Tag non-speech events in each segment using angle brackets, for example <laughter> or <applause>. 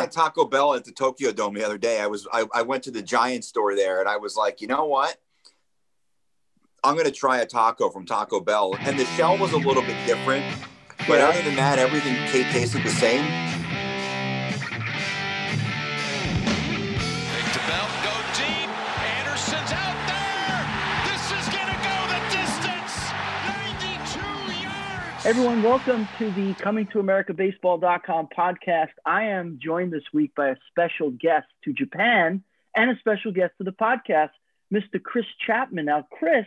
Had Taco Bell at the Tokyo Dome the other day. I was I, I went to the Giant store there and I was like, you know what? I'm gonna try a taco from Taco Bell. And the shell was a little bit different. But Yeah. other than that, everything ta- tasted the same. Everyone, welcome to the Coming to America Baseball.com podcast. I am joined this week by a special guest to Japan and a special guest to the podcast, Mr. Chris Chapman. Now, Chris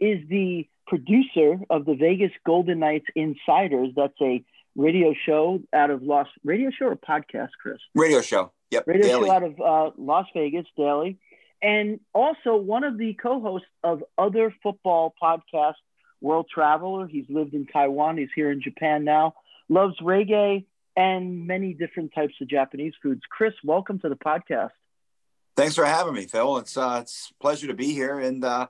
is the producer of the Vegas Golden Knights Insiders. That's a radio show out of Las radio show or podcast, Chris? Radio show. Yep. radio daily. show out of uh, Las Vegas daily, and also one of the co-hosts of other football podcasts, World Traveler. He's lived in Taiwan. He's here in Japan now. Loves reggae and many different types of Japanese foods. Chris, welcome to the podcast. Thanks for having me, Phil. It's uh, it's a pleasure to be here, and uh,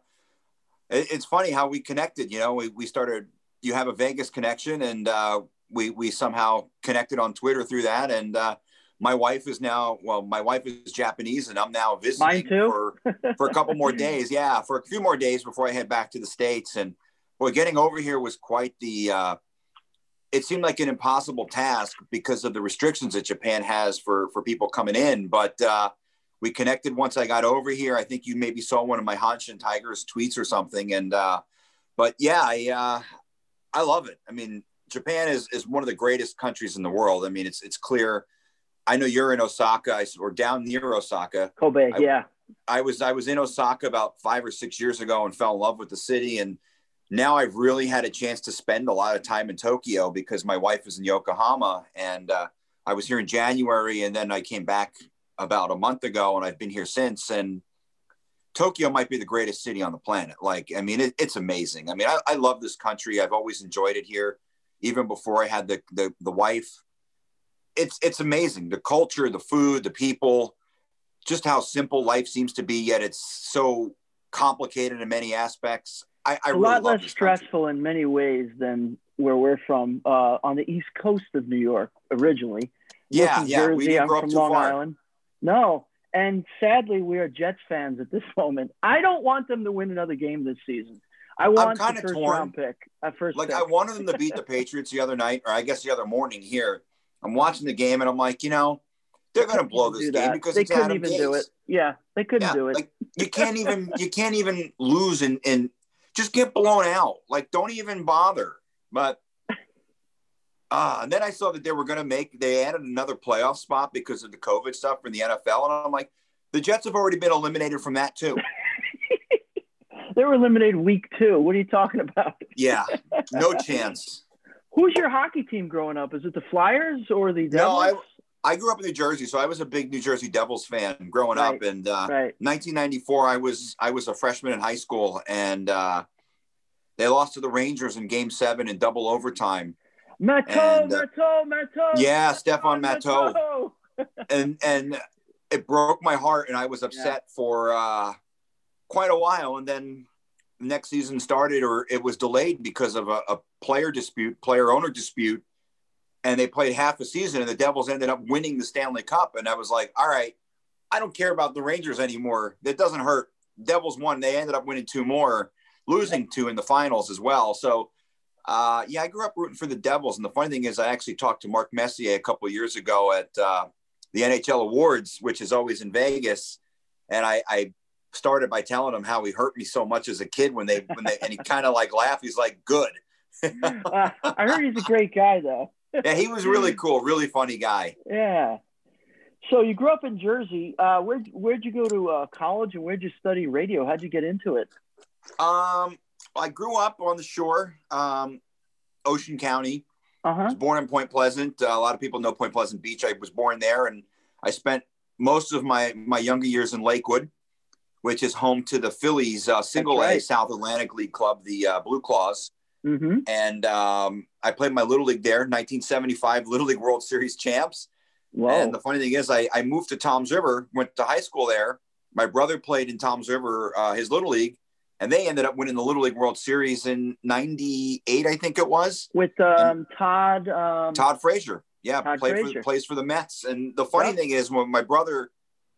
it, it's funny how we connected. You know, we, we started. You have a Vegas connection, and uh, we we somehow connected on Twitter through that. And uh, my wife is now well, my wife is Japanese, and I'm now visiting for for a couple more days. <laughs> Yeah, for a few more days before I head back to the states. And boy, getting over here was quite the. Uh, it seemed like an impossible task because of the restrictions that Japan has for for people coming in, but. Uh, we connected once I got over here. I think you maybe saw one of my Hanshin Tigers tweets or something. And uh, but yeah, I uh, I love it. I mean, Japan is is one of the greatest countries in the world. I mean, it's it's clear. I know you're in Osaka or down near Osaka. Kobe, I- yeah. I was I was in Osaka about five or six years ago and fell in love with the city. And now I've really had a chance to spend a lot of time in Tokyo because my wife is in Yokohama, and uh, I was here in January, and then I came back about a month ago, and I've been here since. And Tokyo might be the greatest city on the planet. Like, I mean, it, it's amazing. I mean, I, I love this country. I've always enjoyed it here, even before I had the the, the wife. It's it's amazing. The culture, the food, the people, just how simple life seems to be. Yet it's so complicated in many aspects. I, I a really lot less stressful in many ways than where we're from uh, on the east coast of New York originally. Yeah, from yeah. Jersey. we didn't I'm up from too Long far. Island. No, and sadly, we are Jets fans at this <laughs> moment. I don't want them to win another game this season. I want the kinda first torn. round pick. At first, Like pick. I wanted them to beat the Patriots the other night, or I guess the other morning here. I'm watching the game and I'm like, you know, they're going to blow this game because they couldn't Adam even Gase. do it. Yeah, they couldn't Yeah, do it. like you can't even you can't even lose and and just get blown out. Like don't even bother. But uh, and then I saw that they were going to make they added another playoff spot because of the COVID stuff from the NFL, and I'm like, the Jets have already been eliminated from that too. <laughs> they were eliminated week two. What are you talking about? Yeah, no <laughs> chance. Who's your hockey team growing up? Is it the Flyers or the No, Devils? I grew up in New Jersey, so I was a big New Jersey Devils fan growing up, and uh, right. 1994 i was i was a freshman in high school and uh they lost to the rangers in game seven in double overtime Matteau, And, uh, Matteau, Matteau. yeah stefan matteau and and it broke my heart and i was upset for uh quite a while and then next season started or it was delayed because of a, a player dispute player owner dispute and they played half a season and the devils ended up winning the stanley cup. And i was like all right i don't care about the rangers anymore. That doesn't hurt. Devils won. They ended up winning two more losing two in the finals as well. So uh, yeah i grew up rooting for the devils. And the funny thing is i actually talked to mark messier a couple of years ago at uh, the nhl awards which is always in vegas. And I, I started by telling him how he hurt me so much as a kid when they when they and he kind of like laughed. He's like good. Uh, <laughs> I heard he's a great guy, though. Yeah he was really <laughs> cool really funny guy Yeah. So you grew up in Jersey. Uh, where where'd you go to uh, college and where'd you study radio? How'd you get into it? um i grew up on the shore um ocean county Uh-huh. I was born in point pleasant uh, a lot of people know point pleasant beach i was born there and i spent most of my my younger years in lakewood which is home to the phillies uh, single a south atlantic league club the uh, blue claws Mm-hmm. and um, I played my little league there, 1975 Little League World Series champs. Whoa. And the funny thing is, I, I moved to Toms River, went to high school there. My brother played in Toms River, uh, his little league, and they ended up winning the Little League World Series in '98, I think it was. With um, Todd. Um, Todd Frazier, Yeah, Todd played Frazier. for plays for the Mets. And the funny Yep. thing is, when my brother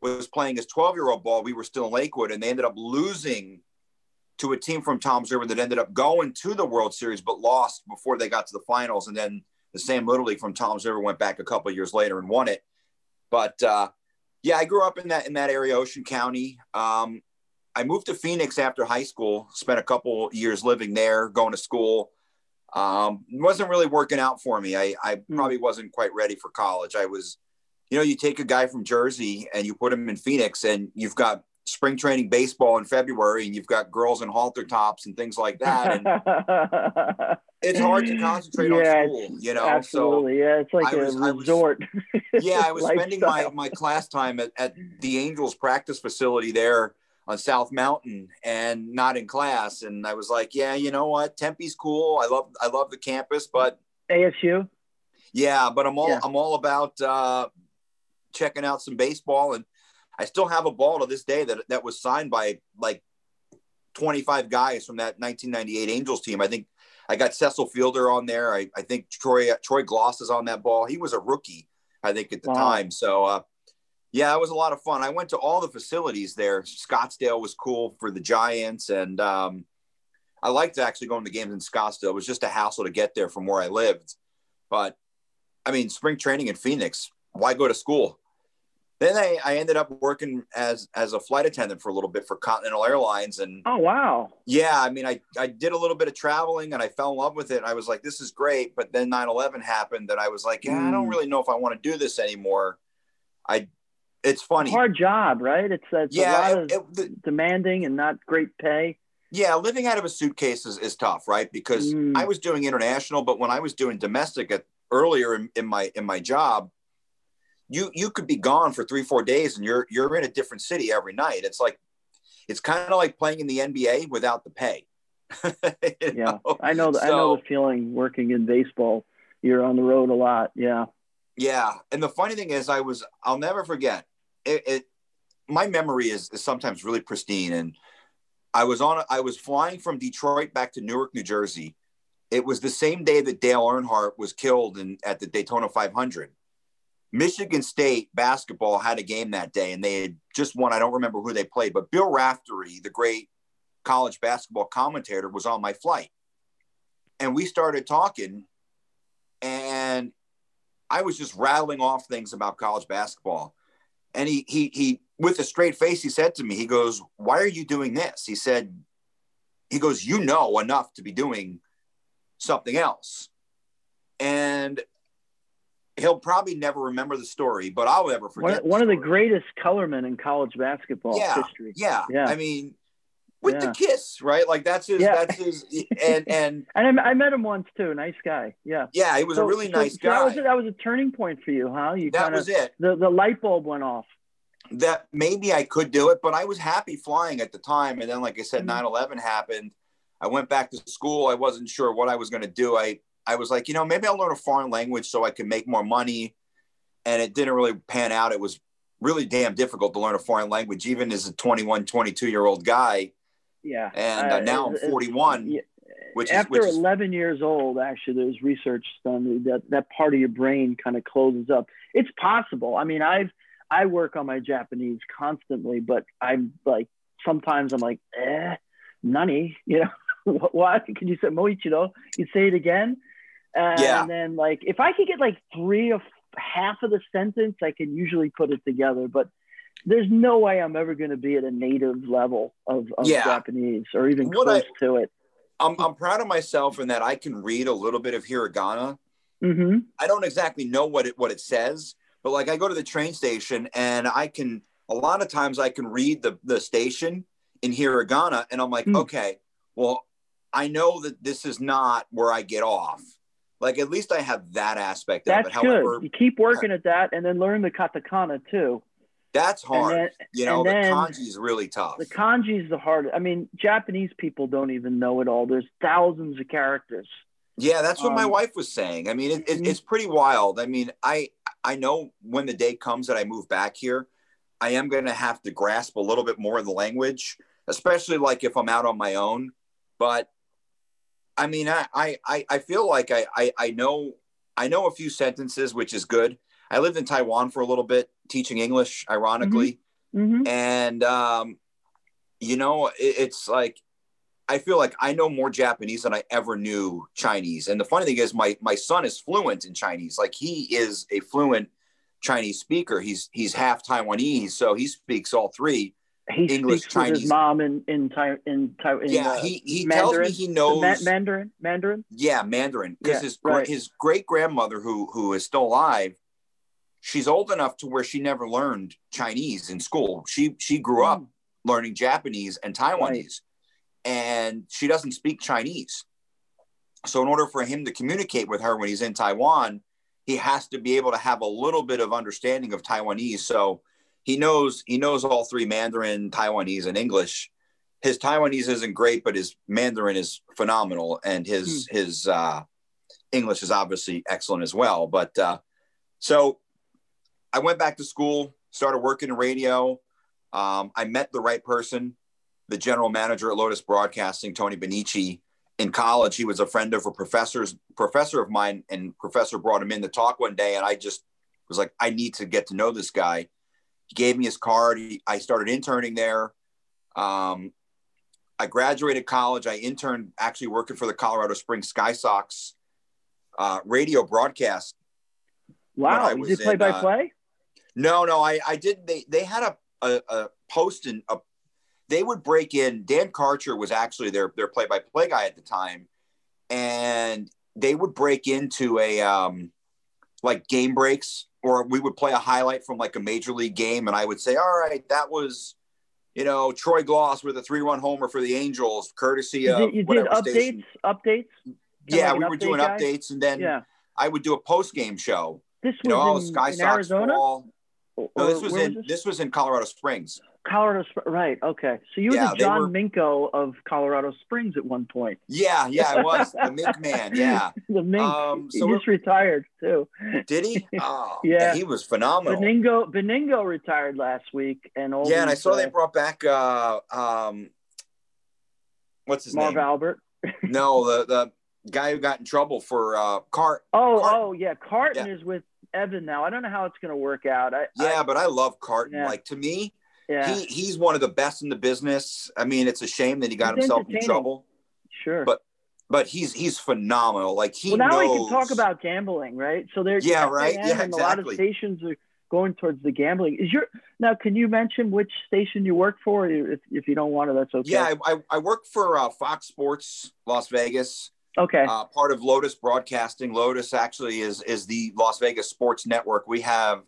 was playing his 12 year old ball, we were still in Lakewood, and they ended up losing to a team from Toms River that ended up going to the World Series, but lost before they got to the finals. And then the same Little League from Toms River went back a couple of years later and won it. But uh, yeah, I grew up in that in that area, Ocean County. Um, I moved to Phoenix after high school. Spent a couple years living there, going to school. Um, wasn't really working out for me. I, I Hmm. probably wasn't quite ready for college. I was, you know, you take a guy from Jersey and you put him in Phoenix, and you've got spring training baseball in February, and you've got girls in halter tops and things like that, and <laughs> it's hard to concentrate Yeah, on school. You know, so Absolutely, yeah. It's like I a was- I was- resort. <laughs> yeah, I was spending my, my class time at, at the Angels practice facility there on South Mountain and not in class. And I was like, yeah, you know what? Tempe's cool. I love I love the campus, but ASU. yeah, but I'm all Yeah. I'm all about uh, checking out some baseball, and I still have a ball to this day that that was signed by like 25 guys from that 1998 Angels team. I think I got Cecil Fielder on there. I, I think Troy Troy Glaus is on that ball. He was a rookie, I think, at the Wow. time. So uh, yeah, it was a lot of fun. I went to all the facilities there. Scottsdale was cool for the Giants, and um, I liked actually going to games in Scottsdale. It was just a hassle to get there from where I lived, but I mean, spring training in Phoenix. Why go to school? Then I, I ended up working as as a flight attendant for a little bit for Continental Airlines, and Oh wow. yeah, I mean, I, I did a little bit of traveling and I fell in love with it. I was like, this is great. But then 9 11 happened and I was like, yeah, I don't Mm. really know if I want to do this anymore. I, it's funny. Hard job, right? It's, it's a yeah. lot it- of it- the- demanding and not great pay. yeah. Living out of a suitcase is, is tough, right? Because Mm. I was doing international, but when I was doing domestic at, earlier in, in my, in my job, you, you could be gone for three, four days and you're, you're in a different city every night. It's like, it's kind of like playing in the NBA without the pay. <laughs> Yeah, know? I know. The, I know the feeling working in baseball. You're on the road a lot. Yeah. Yeah, and the funny thing is, I was I'll never forget it. it my memory is, is sometimes really pristine, and I was on I was flying from Detroit back to Newark, New Jersey. It was the same day that Dale Earnhardt was killed in at the Daytona 500. Michigan State basketball had a game that day, and they had just won. I don't remember who they played, but Bill Raftery, the great college basketball commentator, was on my flight, and we started talking, and I was just rattling off things about college basketball. And he he he with a straight face, he said to me, he goes, Why are you doing this? He said, he goes, You know enough to be doing something else. And he'll probably never remember the story, but I'll never One, forget. one of the greatest colormen in college basketball Yeah. history. Yeah. Yeah. I mean, with Yeah. the kiss, right? Like that's his Yeah. that's his and and <laughs> And I, I met him once too. Nice guy. Yeah. yeah, he was So- a really so- nice so guy. That was, that was a turning point for you, huh? You that kind of was it. the, the light bulb went off. that maybe I could do it, but I was happy flying at the time. And then, like I said, Mhm. 9 11 happened. I went back to school. I wasn't sure what I was going to do. I, I was like, you know, maybe I'll learn a foreign language so I can make more money. And it didn't really pan out. It was really damn difficult to learn a foreign language, even as a 21, 22 year old guy. Yeah. And uh, Uh, now I'm it's- 41, yeah. which is, After is 11 years old, actually, there's research done that that part of your brain kind of closes up. It's possible. I mean, I've I work on my Japanese constantly, but I'm like sometimes I'm like, eh, nani, you know, what? <laughs> what? Can you say moichido? You say it again, uh, Yeah. and then like if I could get like three of half of the sentence, I can usually put it together, but. There's no way I'm ever going to be at a native level of, of Yeah. Japanese or even What close I- to it. I'm, I'm proud of myself in that I can read a little bit of hiragana. hmm I don't exactly know what it what it says, but like I go to the train station and I can a lot of times I can read the the station in hiragana and I'm like, Hmm. okay, well, I know that this is not where I get off. Like at least I have that aspect That's of it. However, good. You keep working at that, and then learn the katakana too. that's hard. then you know, the kanji is really tough. the kanji is the hardest. I mean, Japanese people don't even know it all. There's thousands of characters. Yeah, that's what my Um, wife was saying. I mean, it, it, Mhm. it's pretty wild. I mean, I I know when the day comes that I move back here, I am going to have to grasp a little bit more of the language, especially like if I'm out on my own. But I mean, I I I- feel like I I, I know I know a few sentences, which is good. I lived in Taiwan for a little bit, teaching English, ironically, Mm-hmm. and um, you know, it, it's like I feel like I know more Japanese than I ever knew Chinese. And the funny thing is, my my son is fluent in Chinese. Like he is a fluent Chinese speaker. He's he's half Taiwanese, so he speaks all three. He English, speaks with Chinese. his mom in in in, in yeah, uh, he he tells me Mandarin? he knows. Ma- Mandarin Mandarin. Yeah, Mandarin. Because Yeah, his right. his great grandmother, who who is still alive, she's old enough to where she never learned Chinese in school. She she grew up learning Japanese and Taiwanese, and she doesn't speak Chinese. So in order for him to communicate with her when he's in Taiwan, he has to be able to have a little bit of understanding of Taiwanese. So he knows he knows all three Mandarin, Taiwanese, and English. His Taiwanese isn't great, but his Mandarin is phenomenal, and his his uh, English is obviously excellent as well. But uh, so I went back to school, started working in radio. Um, I met the right person, the general manager at Lotus Broadcasting, Tony Benici. In college, he was a friend of a professor's professor of mine, and professor brought him in to talk one day, and I just was like, I need to get to know this guy. He gave me his card. He, I started interning there. Um, I graduated college. I interned actually working for the Colorado Springs Sky Sox uh, radio broadcast Wow, you was did play in, by uh, play. no, no, I, I did. They, they had a, a, a post and a, they would break in. Dan Karcher was actually their, their play by play guy at the time. And they would break into a, um, like game breaks, or we would play a highlight from like a major league game. And I would say, all right, that was, you know, Troy Glaus with a three run homer for the Angels, courtesy You of did, you did whatever updates, station. updates. Yeah, like we were update doing guy? updates. And then Yeah, I would do a post game show. this You know, oh, was in, Sky in Arizona. fall. Or- No, this was in this? this was in Colorado Springs. Colorado. Right. Okay. So you were Yeah, the John were- Minko of Colorado Springs at one point. Yeah, yeah, I was the Mink <laughs> Man. Yeah, the Mink. Um, he just retired too. did he? <laughs> Oh, Yeah. he was phenomenal. Benigno Benigno retired last week, and all Yeah, and I saw they uh, brought back uh, um, what's his Marv name? Albert. No, the the <laughs> guy who got in trouble for uh, Cart. Oh, Carton. oh yeah, Carton is with Evan now. I don't know how it's going to work out. I, Yeah, but I love Carton. Yeah. Like to me, yeah, he he's one of the best in the business. I mean, it's a shame that he got He's himself in trouble, sure. but but he's he's phenomenal. Like he well, now knows. we can talk about gambling, right? So there's Yeah, right. Yeah, and a lot of exactly. stations are going towards the gambling. Is your now? Can you mention which station you work for? If if you don't want to, that's okay. Yeah, I, I, I work for uh, Fox Sports Las Vegas. Okay. uh, part of Lotus Broadcasting. Lotus actually is is the Las Vegas sports network. We have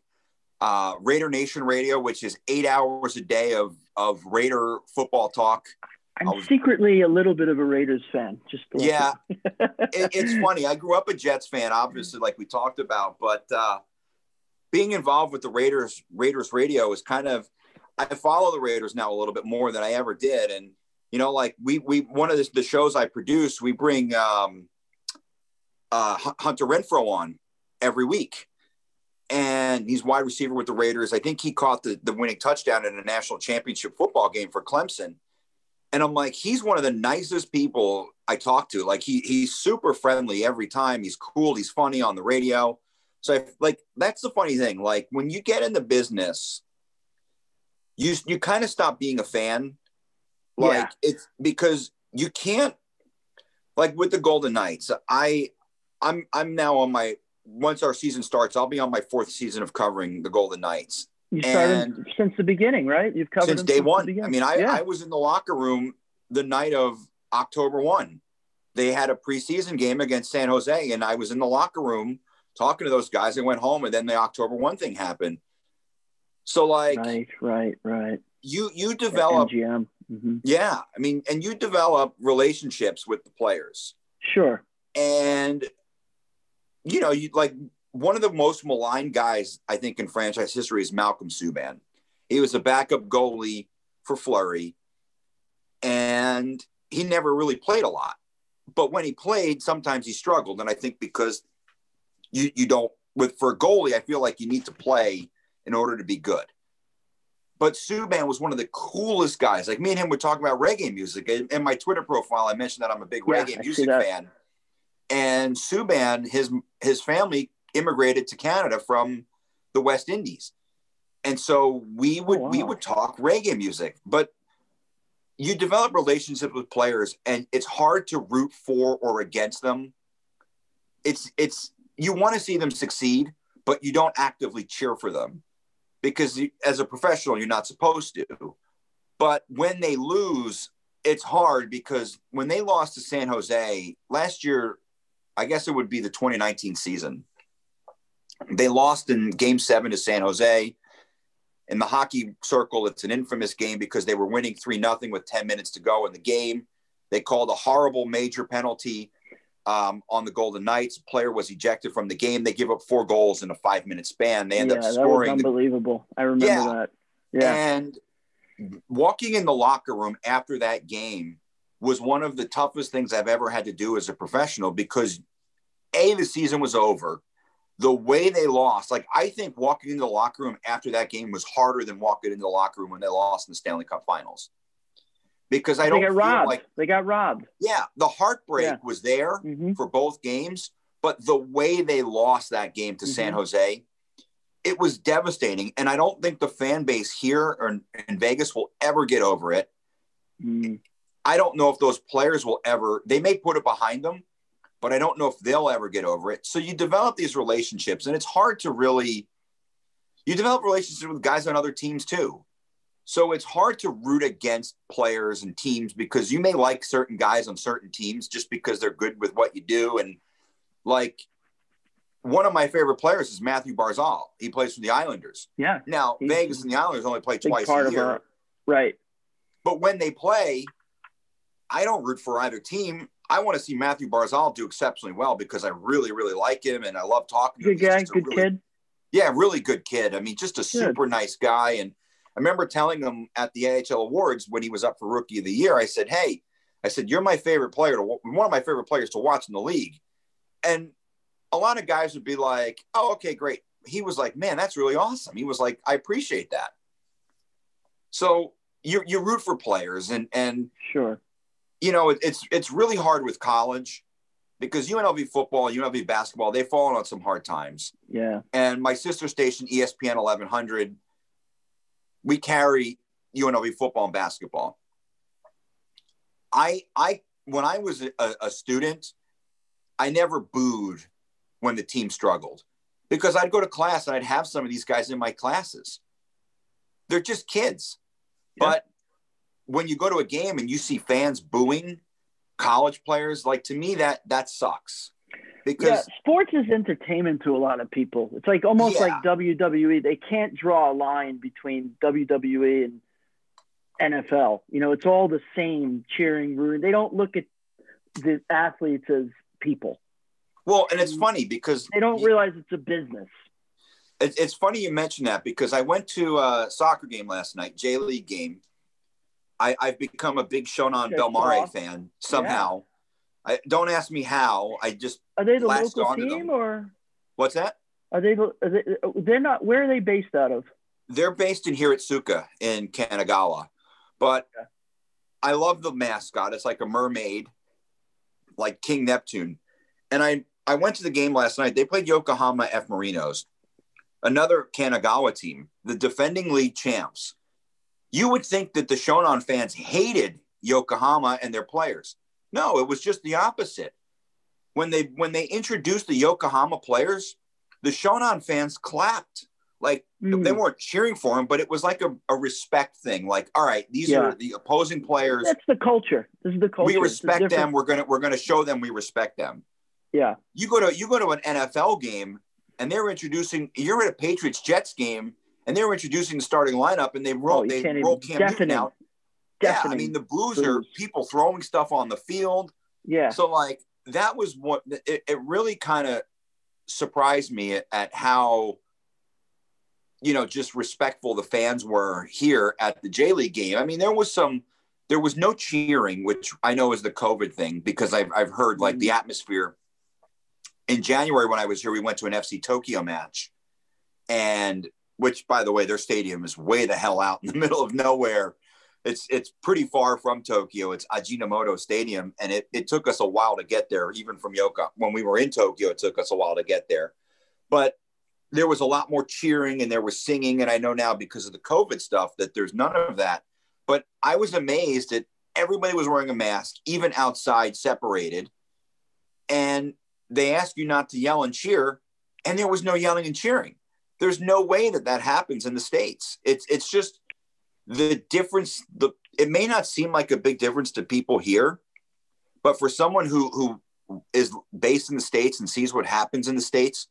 uh, Raider Nation Radio, which is eight hours a day of of Raider football talk. I'm was- secretly a little bit of a Raiders fan. Just Yeah, it, it's <laughs> funny. I grew up a Jets fan, obviously, like we talked about, but uh, being involved with the Raiders Raiders radio is kind of. I follow the Raiders now a little bit more than I ever did, and you know, like we we one of the, the shows I produce, we bring um, uh, Hunter Renfrow on every week, and he's wide receiver with the Raiders. I think he caught the the winning touchdown in a national championship football game for Clemson. And I'm like, he's one of the nicest people I talk to. Like he he's super friendly every time. He's cool. He's funny on the radio. So I, like that's the funny thing. Like when you get in the business, you you kind of stop being a fan. Like Yeah. it's because you can't like with the Golden Knights. I I'm I'm now on my once our season starts, I'll be on my fourth season of covering the Golden Knights You started And- since the beginning, right? You've covered since day since one. I mean, I, yeah. I was in the locker room the night of October one. They had a preseason game against San Jose, and I was in the locker room talking to those guys. I went home, and then the October one thing happened. So, like, right, right, right. you you develop, MGM. hmm yeah. I mean, and you develop relationships with the players, Sure. and you know, you like one of the most maligned guys I think in franchise history is Malcolm Subban. He was a backup goalie for Fleury, and he never really played a lot. But when he played, sometimes he struggled, and I think because you you don't with for a goalie, I feel like you need to play in order to be good. But Subban was one of the coolest guys. Like me and him would talk about reggae music. In in my Twitter profile, I mentioned that I'm a big Yeah, reggae I music fan. and Subban, his his family immigrated to Canada from the West Indies, and so we oh, would oh, wow. we would talk reggae music, but you develop relationships with players, and it's hard to root for or against them. It's it's you want to see them succeed, but you don't actively cheer for them because as a professional, you're not supposed to. But when they lose, it's hard because when they lost to San Jose last year, I guess it would be the 2019 season. They lost in game seven to San Jose. In the hockey circle, it's an infamous game because they were winning 3 nothing with 10 minutes to go in the game. They called a horrible major penalty um, on the Golden Knights. Player was ejected from the game. They give up four goals in a five minute span. They end yeah, up scoring. unbelievable. I remember yeah. that. Yeah. And walking in the locker room after that game was one of the toughest things I've ever had to do as a professional because a the season was over. The way they lost, like I think walking into the locker room after that game was harder than walking into the locker room when they lost in the Stanley Cup Finals. Because I don't they got robbed. like they got robbed. Yeah, the heartbreak Yeah. was there Mhm. for both games, but the way they lost that game to San Mhm. Jose, it was devastating. And I don't think the fan base here or in, in Vegas will ever get over it. Mm. I don't know if those players will ever, they may put it behind them, but I don't know if they'll ever get over it. So you develop these relationships, and it's hard to really, you develop relationships with guys on other teams too. So it's hard to root against players and teams because you may like certain guys on certain teams just because they're good with what you do. And like one of my favorite players is Mathew Barzal. He plays for the Islanders. Yeah. Now, Vegas and the Islanders only play twice a year. our right. But when they play, I don't root for either team. I want to see Mathew Barzal do exceptionally well because I really, really like him and I love talking to him. Good He's guy, good really- kid. Yeah, really good kid. I mean, just a super nice guy. And remember telling him at the NHL Awards when he was up for Rookie of the Year, I said, "Hey, I said you're my favorite player to one of my favorite players to watch in the league." And a lot of guys would be like, "Oh, okay, great." He was like, "Man, that's really awesome." He was like, "I appreciate that." So you you root for players, and and Sure. you know, it, it's it's really hard with college because UNLV football, UNLV basketball, they've fallen on some hard times. Yeah. And my sister station, ESPN 1100, we carry UNLV football and basketball. I I when I was a, a student, I never booed when the team struggled because I'd go to class and I'd have some of these guys in my classes. They're just kids. Yeah. But when you go to a game and you see fans booing college players, like to me that that sucks. Because yeah, sports is entertainment to a lot of people. It's like almost Yeah. like WWE. They can't draw a line between WWE and NFL. You know, it's all the same cheering, rooting. They don't look at the athletes as people. well, and it's mm. funny because They don't realize it's a business. It's, it's funny you mention that because I went to a soccer game last night, J League game. I, I've become a big Shonan Bellmare fan somehow. I, don't ask me how. I just Are they the local team them. or what's that? are they? the- Are they? They're not. Where are they based out of? They're based in Hiratsuka in Kanagawa, but Okay. I love the mascot. It's like a mermaid, like King Neptune. And I I went to the game last night. They played Yokohama F Marinos, another Kanagawa team, the defending league champs. You would think that the Shonan fans hated Yokohama and their players. No, it was just the opposite. When they when they introduced the Yokohama players, the Shonan fans clapped. Like Hmm. they weren't cheering for him, but it was like a, a respect thing. Like, all right, these Yeah. are the opposing players. That's the culture. This is the culture. We respect them. We're gonna we're gonna show them we respect them. Yeah. You go to you go to an NFL game and they're introducing. You're at a Patriots Jets game and they're introducing the starting lineup and they roll Oh, they roll Cam Newton out. Yeah, I mean the Blues are people throwing stuff on the field. Yeah. So like that was what it, it really kind of surprised me at, at how you know just respectful the fans were here at the J League game. I mean there was some there was no cheering, which I know is the COVID thing because I've I've heard like mm-hmm. the atmosphere. In January when I was here, we went to an FC Tokyo match, and which by the way, their stadium is way the hell out in the <laughs> middle of nowhere. It's it's pretty far from Tokyo. It's Ajinomoto Stadium, and it, it took us a while to get there, even from Yoka. When we were in Tokyo, it took us a while to get there. But there was a lot more cheering and there was singing. And I know now because of the COVID stuff that there's none of that. But I was amazed that everybody was wearing a mask, even outside, separated. And they ask you not to yell and cheer, and there was no yelling and cheering. There's no way that that happens in the states. It's it's just the difference. The it may not seem like a big difference to people here, but for someone who who is based in the states and sees what happens in the states,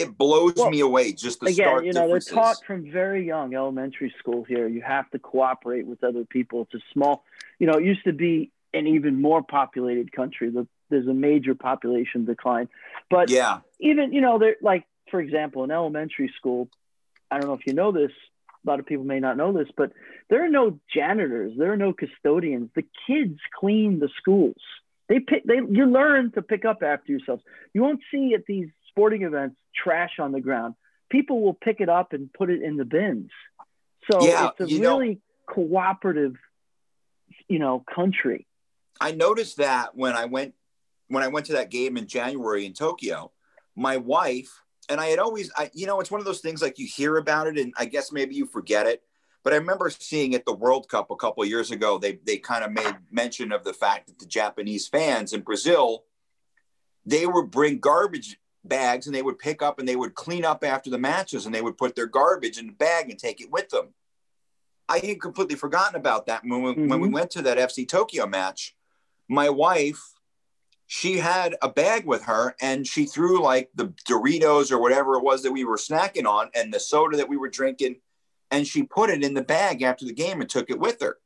it blows well, me away just the again you know they're taught from very young elementary school here you have to cooperate with other people it's a small you know it used to be an even more populated country the, there's a major population decline but yeah even you know they're like for example in elementary school i don't know if you know this a lot of people may not know this but there are no janitors there are no custodians the kids clean the schools they pick they you learn to pick up after yourselves you won't see at these sporting events trash on the ground, people will pick it up and put it in the bins. So yeah, it's a really know, cooperative, you know, country. I noticed that when I went when I went to that game in January in Tokyo, my wife and I had always, I, you know, it's one of those things like you hear about it and I guess maybe you forget it. But I remember seeing at the World Cup a couple years ago, they they kind of made mention of the fact that the Japanese fans in Brazil, they would bring garbage bags and they would pick up and they would clean up after the matches and they would put their garbage in the bag and take it with them. I had completely forgotten about that when we, mm-hmm. when we mm-hmm. went to that FC Tokyo match. My wife, she had a bag with her and she threw like the Doritos or whatever it was that we were snacking on and the soda that we were drinking and she put it in the bag after the game and took it with her.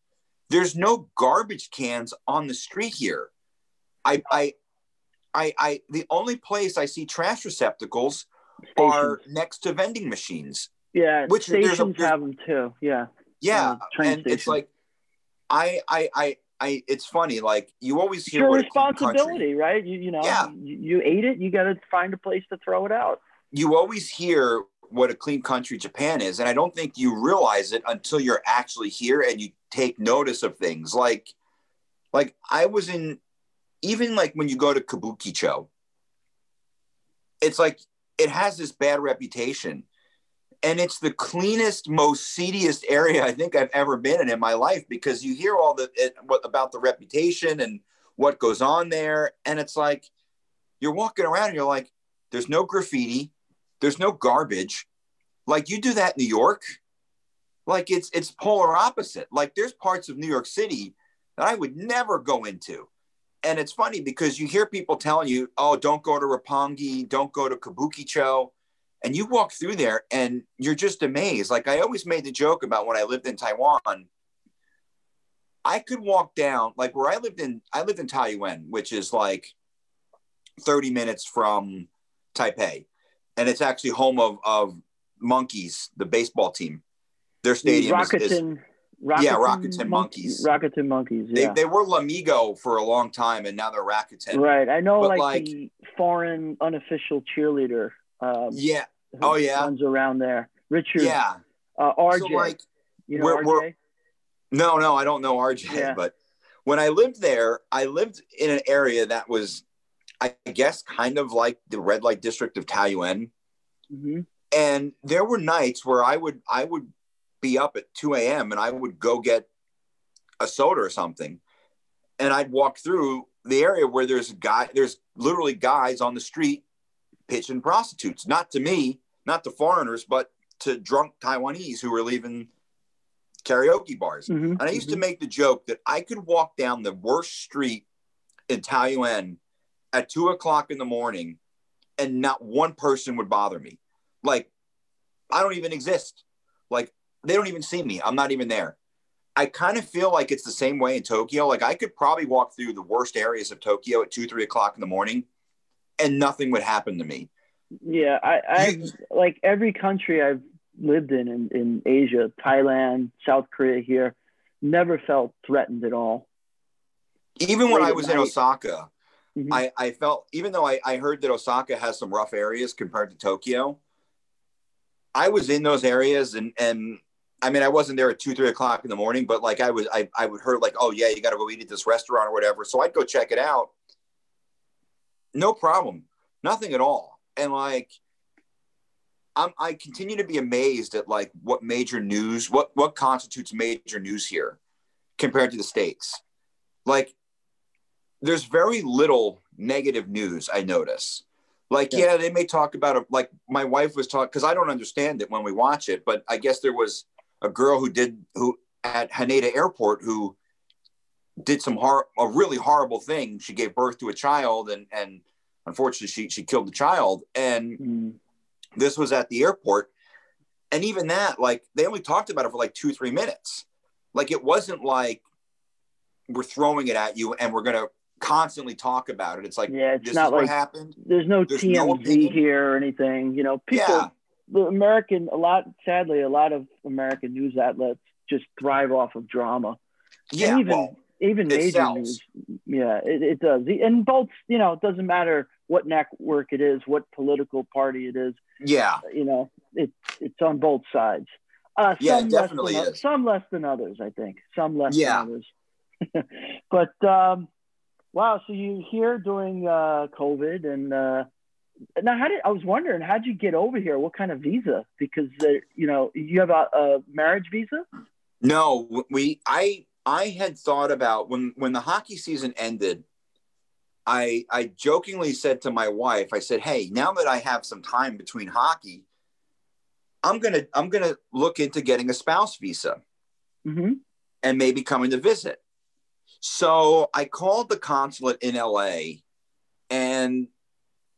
There's no garbage cans on the street here. I, I I, I the only place I see trash receptacles stations. are next to vending machines. Yeah, which stations there's a, there's, have them too. Yeah. Yeah, and it's like, I, I, I, I. It's funny. Like you always hear your responsibility, right? You, you know, yeah. you, you ate it. You got to find a place to throw it out. You always hear what a clean country Japan is, and I don't think you realize it until you're actually here and you take notice of things. Like, like I was in even like when you go to Kabukicho, it's like it has this bad reputation. And it's the cleanest, most seediest area I think I've ever been in in my life because you hear all the it, what, about the reputation and what goes on there. And it's like you're walking around and you're like, there's no graffiti, there's no garbage. Like you do that in New York, like it's it's polar opposite. Like there's parts of New York City that I would never go into and it's funny because you hear people telling you, "Oh, don't go to Roppongi, don't go to Kabukicho," and you walk through there and you're just amazed. Like I always made the joke about when I lived in Taiwan. I could walk down like where I lived in. I lived in Taoyuan, which is like 30 minutes from Taipei, and it's actually home of of Monkeys, the baseball team. Their stadium is, is Rakuten yeah, Rakuten Monkeys. Rakuten Monkeys. Yeah. They, they were Lamigo for a long time, and now they're Rakuten. Right. I know, like, like, the foreign unofficial cheerleader. Um, yeah. Oh yeah. Runs around there. Richard. Yeah. Uh, RJ. So like, you know we're, RJ? We're, no, no, I don't know RJ, yeah. but when I lived there, I lived in an area that was, I guess, kind of like the red light district of Taoyuan. Mm-hmm. And there were nights where I would I would be up at 2 a.m. and I would go get a soda or something. And I'd walk through the area where there's a guy, there's literally guys on the street pitching prostitutes, not to me, not to foreigners, but to drunk Taiwanese who were leaving karaoke bars. Mm-hmm, and I used mm-hmm. to make the joke that I could walk down the worst street in Taoyuan at two o'clock in the morning and not one person would bother me. Like, I don't even exist. Like, they don't even see me. I'm not even there. I kind of feel like it's the same way in Tokyo. Like I could probably walk through the worst areas of Tokyo at two, three o'clock in the morning, and nothing would happen to me. Yeah, I, I like every country I've lived in, in in Asia, Thailand, South Korea, here, never felt threatened at all. Even when I was in Osaka, mm-hmm. I, I felt even though I, I heard that Osaka has some rough areas compared to Tokyo, I was in those areas and and I mean, I wasn't there at two, three o'clock in the morning, but like I was, I, I would heard like, oh yeah, you got to go eat at this restaurant or whatever. So I'd go check it out. No problem, nothing at all. And like, I'm, I continue to be amazed at like what major news, what what constitutes major news here, compared to the states. Like, there's very little negative news. I notice. Like, yeah, yeah they may talk about it. Like my wife was talking because I don't understand it when we watch it, but I guess there was a girl who did who at Haneda Airport who did some hor- a really horrible thing. She gave birth to a child and and unfortunately she she killed the child. And mm. this was at the airport. And even that, like they only talked about it for like two, three minutes. Like it wasn't like we're throwing it at you and we're gonna constantly talk about it. It's like yeah, it's not like happened. There's no there's TMZ no here or anything. You know, people yeah the American a lot sadly a lot of American news outlets just thrive off of drama. Yeah, and even well, even major news. Yeah, it, it does. And both, you know, it doesn't matter what network it is, what political party it is. Yeah, you know, it it's on both sides. Uh, yeah, some definitely less than, is. Some less than others, I think. Some less yeah. than others. <laughs> but um, wow, so you here during uh, COVID and uh, now how did I was wondering how'd you get over here? What kind of visa? Because uh, you know you have a, a, marriage visa. No, we I I had thought about when when the hockey season ended. I I jokingly said to my wife, I said, "Hey, now that I have some time between hockey, I'm gonna I'm gonna look into getting a spouse visa, mm-hmm. and maybe coming to visit." So I called the consulate in LA, and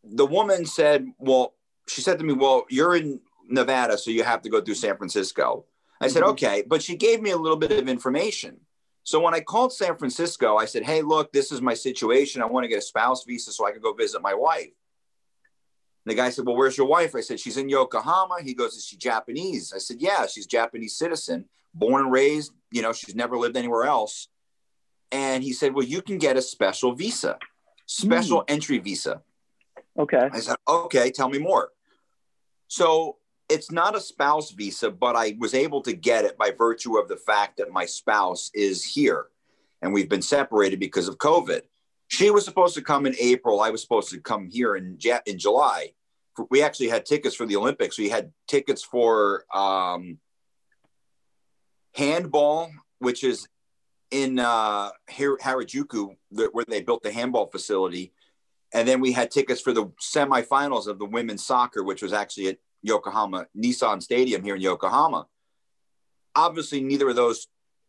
the woman said, Well, she said to me, Well, you're in Nevada, so you have to go through San Francisco. I mm-hmm. said, Okay. But she gave me a little bit of information. So when I called San Francisco, I said, Hey, look, this is my situation. I want to get a spouse visa so I can go visit my wife. And the guy said, Well, where's your wife? I said, She's in Yokohama. He goes, Is she Japanese? I said, Yeah, she's Japanese citizen, born and raised. You know, she's never lived anywhere else. And he said, Well, you can get a special visa, special mm. entry visa. Okay. I said, okay, tell me more. So it's not a spouse visa, but I was able to get it by virtue of the fact that my spouse is here and we've been separated because of COVID. She was supposed to come in April. I was supposed to come here in, in July. We actually had tickets for the Olympics. We had tickets for um, handball, which is in uh, Harajuku, where they built the handball facility and then we had tickets for the semifinals of the women's soccer, which was actually at Yokohama Nissan Stadium here in Yokohama. Obviously, neither of those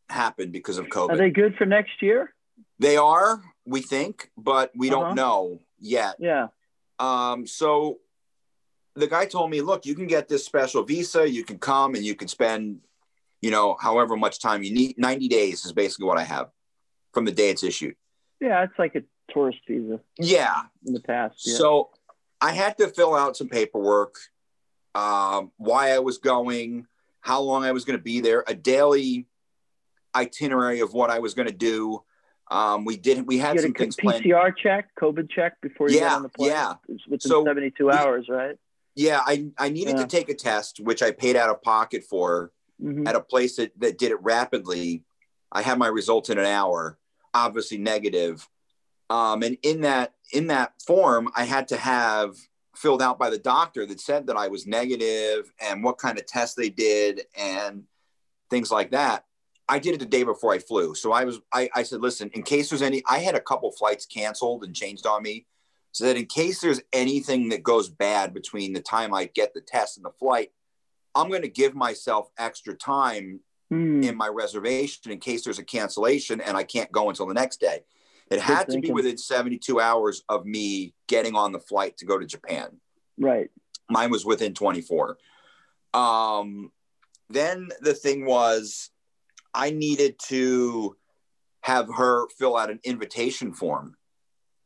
happened because of COVID. Are they good for next year? They are, we think, but we uh-huh. don't know yet. Yeah. Um, so the guy told me, look, you can get this special visa, you can come and you can spend, you know, however much time you need. 90 days is basically what I have from the day it's issued. Yeah, it's like a tourist visa. Yeah. In the past. Yeah. So I had to fill out some paperwork, um, why I was going, how long I was going to be there, a daily itinerary of what I was going to do. Um, we didn't. We had some things PCR planned. check, COVID check before you yeah, got on the plane. Yeah, within so seventy-two hours, right? Yeah, I I needed yeah. to take a test, which I paid out of pocket for mm-hmm. at a place that that did it rapidly. I had my results in an hour, obviously negative. Um, and in that in that form, I had to have filled out by the doctor that said that I was negative and what kind of tests they did and things like that. I did it the day before I flew. So I was I, I said, listen, in case there's any I had a couple flights canceled and changed on me. So that in case there's anything that goes bad between the time I get the test and the flight, I'm going to give myself extra time mm. in my reservation in case there's a cancellation and I can't go until the next day. It had to be within 72 hours of me getting on the flight to go to Japan. Right. Mine was within 24. Um, then the thing was, I needed to have her fill out an invitation form,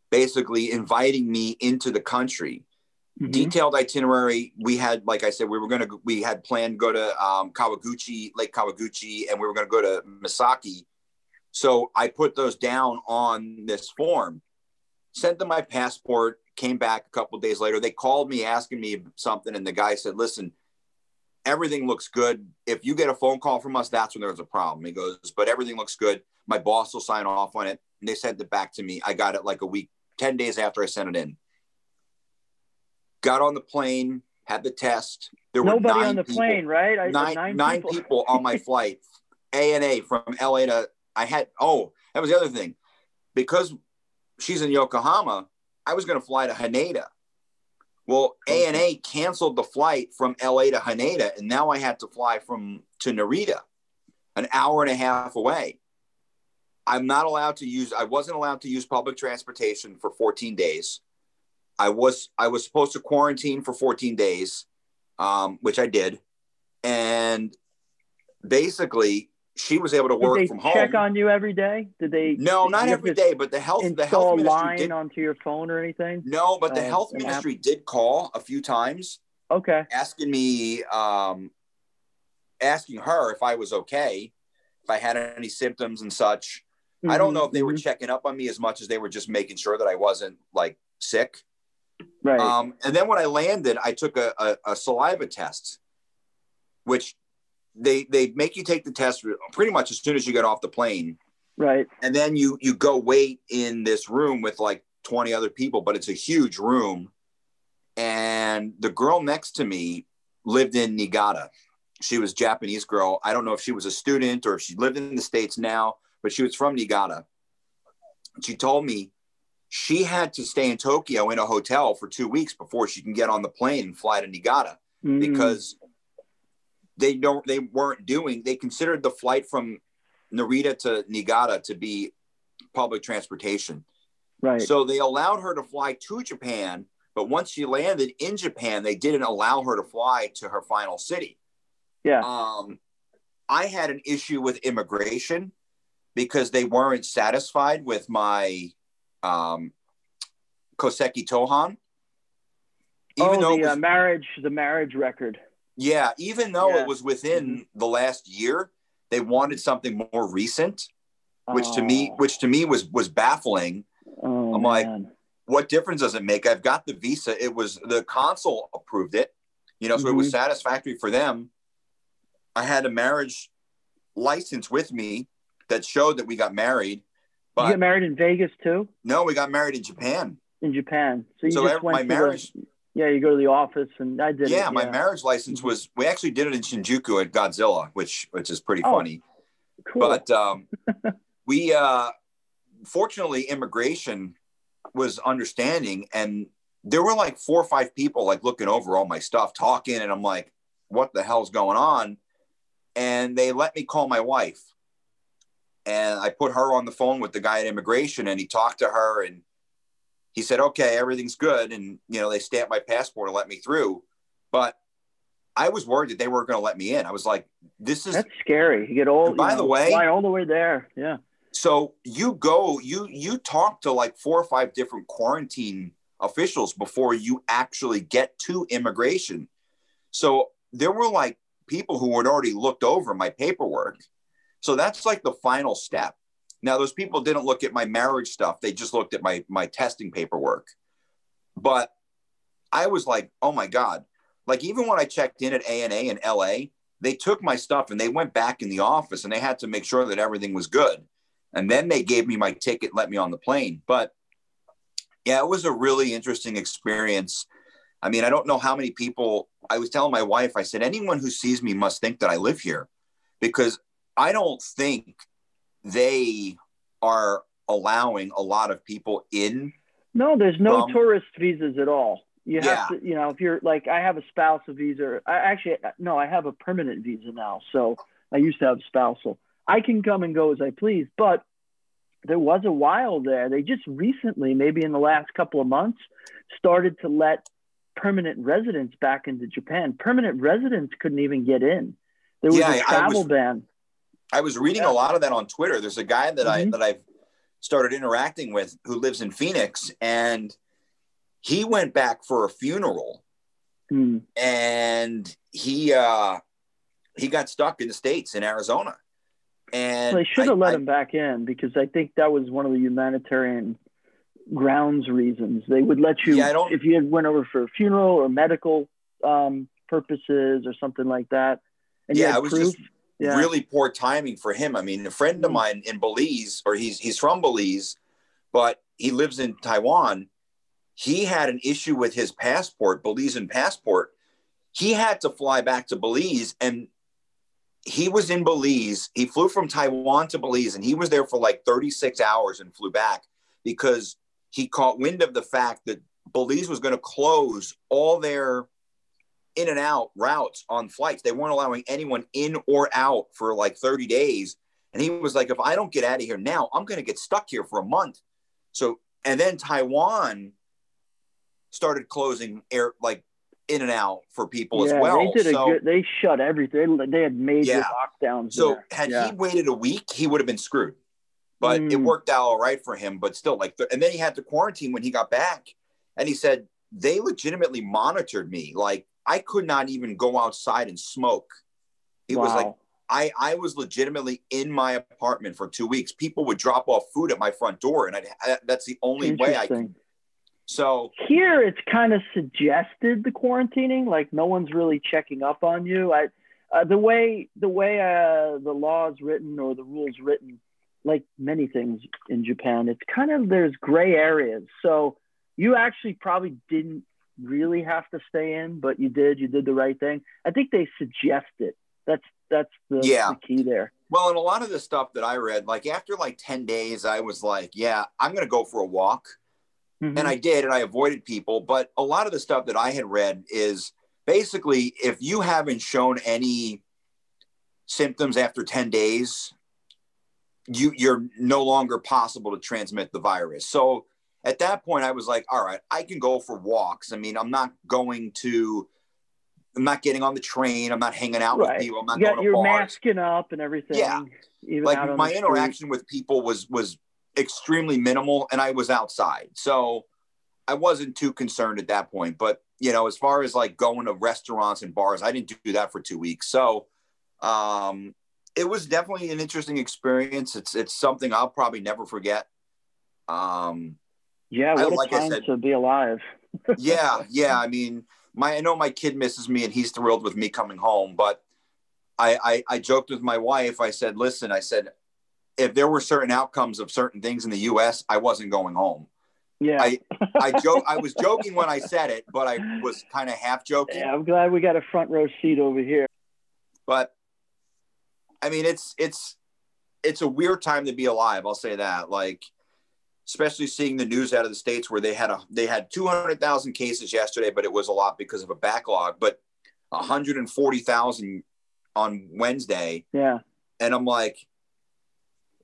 basically inviting me into the country. Mm-hmm. Detailed itinerary. We had, like I said, we were going to, we had planned to go to um, Kawaguchi, Lake Kawaguchi, and we were going to go to Misaki so I put those down on this form, sent them my passport, came back a couple days later. They called me asking me something, and the guy said, Listen, everything looks good. If you get a phone call from us, that's when there's a problem. He goes, but everything looks good. My boss will sign off on it. And they sent it back to me. I got it like a week, 10 days after I sent it in. Got on the plane, had the test. There were Nobody on the people, plane, right? I, nine, nine, nine people. people on my <laughs> flight, ANA from LA to, I had, oh, that was the other thing. Because she's in Yokohama, I was going to fly to Haneda. Well, ANA canceled the flight from LA to Haneda, and now I had to fly from to Narita, an hour and a half away. I'm not allowed to use. I wasn't allowed to use public transportation for 14 days. I was I was supposed to quarantine for 14 days, um, which I did, and basically she was able to work did they from check home. Check on you every day? Did they? No, not every day, but the health the health ministry line did, onto your phone or anything. No, but the uh, health ministry app? did call a few times. Okay. Asking me, um, asking her if I was okay, if I had any symptoms and such. Mm-hmm, I don't know if they mm-hmm. were checking up on me as much as they were just making sure that I wasn't like sick. Right. Um, and then when I landed, I took a, a, a saliva test, which they they make you take the test pretty much as soon as you get off the plane. Right. And then you you go wait in this room with like 20 other people but it's a huge room. And the girl next to me lived in Niigata. She was Japanese girl. I don't know if she was a student or if she lived in the states now but she was from Niigata. She told me she had to stay in Tokyo in a hotel for 2 weeks before she can get on the plane and fly to Niigata mm. because they don't they weren't doing they considered the flight from Narita to Niigata to be public transportation. Right. So they allowed her to fly to Japan, but once she landed in Japan, they didn't allow her to fly to her final city. Yeah. Um, I had an issue with immigration because they weren't satisfied with my um, Koseki Tohon. Even oh, though the was, uh, marriage, the marriage record. Yeah, even though yeah. it was within mm-hmm. the last year, they wanted something more recent, which oh. to me, oh. which to me was was baffling. Oh, I'm like, what difference does it make? I've got the visa. It was the consul approved it, you know, so mm-hmm. it was mm-hmm. satisfactory for them. I had a marriage license with me that showed that we got married. But you got married in Vegas too? No, we got married in Japan. In Japan, so you so just went my marriage. The, yeah, you go to the office, and I did. Yeah, it, my marriage license mm-hmm. was. We actually did it in Shinjuku at Godzilla, which which is pretty oh, funny. Cool. But um, <laughs> we, uh, fortunately, immigration was understanding, and there were like four or five people like looking over all my stuff, talking, and I'm like, "What the hell's going on?" And they let me call my wife, and I put her on the phone with the guy at immigration, and he talked to her, and he said, okay, everything's good. And, you know, they stamped my passport and let me through. But I was worried that they weren't going to let me in. I was like, this is that's scary. You get all, by you the way, fly all the way there. Yeah. So you go, you, you talk to like four or five different quarantine officials before you actually get to immigration. So there were like people who had already looked over my paperwork. So that's like the final step. Now, those people didn't look at my marriage stuff. They just looked at my my testing paperwork. But I was like, oh my God. Like even when I checked in at ANA in LA, they took my stuff and they went back in the office and they had to make sure that everything was good. And then they gave me my ticket, let me on the plane. But yeah, it was a really interesting experience. I mean, I don't know how many people I was telling my wife, I said, anyone who sees me must think that I live here because I don't think they are allowing a lot of people in. No, there's no from, tourist visas at all. You have yeah. to, you know, if you're like, I have a spousal visa. I actually, no, I have a permanent visa now. So I used to have spousal. I can come and go as I please, but there was a while there. They just recently, maybe in the last couple of months, started to let permanent residents back into Japan. Permanent residents couldn't even get in. There was yeah, a travel was, ban. I was reading yeah. a lot of that on Twitter. There's a guy that mm-hmm. I that I've started interacting with who lives in Phoenix, and he went back for a funeral, mm. and he uh, he got stuck in the states in Arizona. And well, they should have let I, him back in because I think that was one of the humanitarian grounds reasons. They would let you yeah, if you had went over for a funeral or medical um, purposes or something like that. And yeah, it was proof? just yeah. really poor timing for him. I mean, a friend of mm. mine in Belize, or he's he's from Belize, but he lives in Taiwan. He had an issue with his passport, Belizean passport. He had to fly back to Belize, and he was in Belize. He flew from Taiwan to Belize, and he was there for like 36 hours and flew back because he caught wind of the fact that Belize was going to close all their in and out routes on flights. They weren't allowing anyone in or out for like 30 days. And he was like, if I don't get out of here now, I'm going to get stuck here for a month. So, and then Taiwan started closing air, like in and out for people yeah, as well. They did so, a good, they shut everything. They had major yeah. lockdowns. So there. had yeah. he waited a week, he would have been screwed. But mm. it worked out all right for him. But still, like, and then he had to quarantine when he got back. And he said they legitimately monitored me. Like I could not even go outside and smoke. It wow. was like, I, I was legitimately in my apartment for two weeks. People would drop off food at my front door, and I, that's the only way I can. So here, it's kind of suggested the quarantining, like no one's really checking up on you. I, uh, the way the way uh, the law is written or the rules written, like many things in Japan, it's kind of there's gray areas. So you actually probably didn't really have to stay in, but you did. You did the right thing. I think they suggest it. That's that's the, yeah. the key there. Well, and a lot of the stuff that I read, like after like 10 days, I was like, yeah, I'm going to go for a walk. Mm-hmm. And I did, and I avoided people. But a lot of the stuff that I had read is basically if you haven't shown any symptoms after 10 days, you, you're no longer possible to transmit the virus. So at that point, I was like, all right, I can go for walks. I mean, I'm not going to, I'm not getting on the train. I'm not hanging out right. with people. I'm not you going to bars You're masking up and everything. Yeah. like my interaction with people was, was extremely minimal and I was outside. So I wasn't too concerned at that point. But, you know, as far as like going to restaurants and bars, I didn't do that for two weeks. So, um, it was definitely an interesting experience. It's, it's something I'll probably never forget. Um, yeah, what I, a like time said, to be alive. <laughs> yeah, yeah. I mean, my I know my kid misses me and he's thrilled with me coming home, but I, I, I joked with my wife. I said, "Listen, I said, if there were certain outcomes of certain things in the U.S., I wasn't going home." Yeah, I I <laughs> joke. I was joking when I said it, but I was kind of half joking. Yeah, I'm glad we got a front row seat over here. But I mean, it's it's it's a weird time to be alive. I'll say that. Like especially seeing the news out of the states where they had a they had 200,000 cases yesterday, but it was a lot because of a backlog. But 140,000 on Wednesday. Yeah, and I'm like,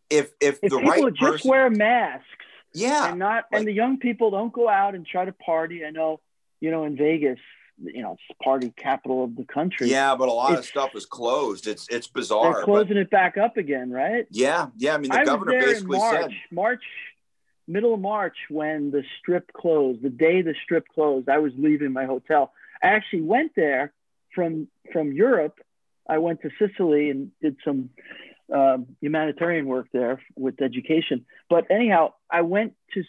if if, if the people right just person, wear masks, yeah, and not like, and the young people don't go out and try to party. I know, you know, in Vegas, you know, it's party capital of the country. Yeah, but a lot it's, of stuff is closed. It's it's bizarre. They're closing but, it back up again, right? Yeah, yeah. I mean, the I governor basically March, said March middle of March when the strip closed, the day the strip closed, I was leaving my hotel. I actually went there from from Europe. I went to Sicily and did some um, humanitarian work there with education. But anyhow, I went to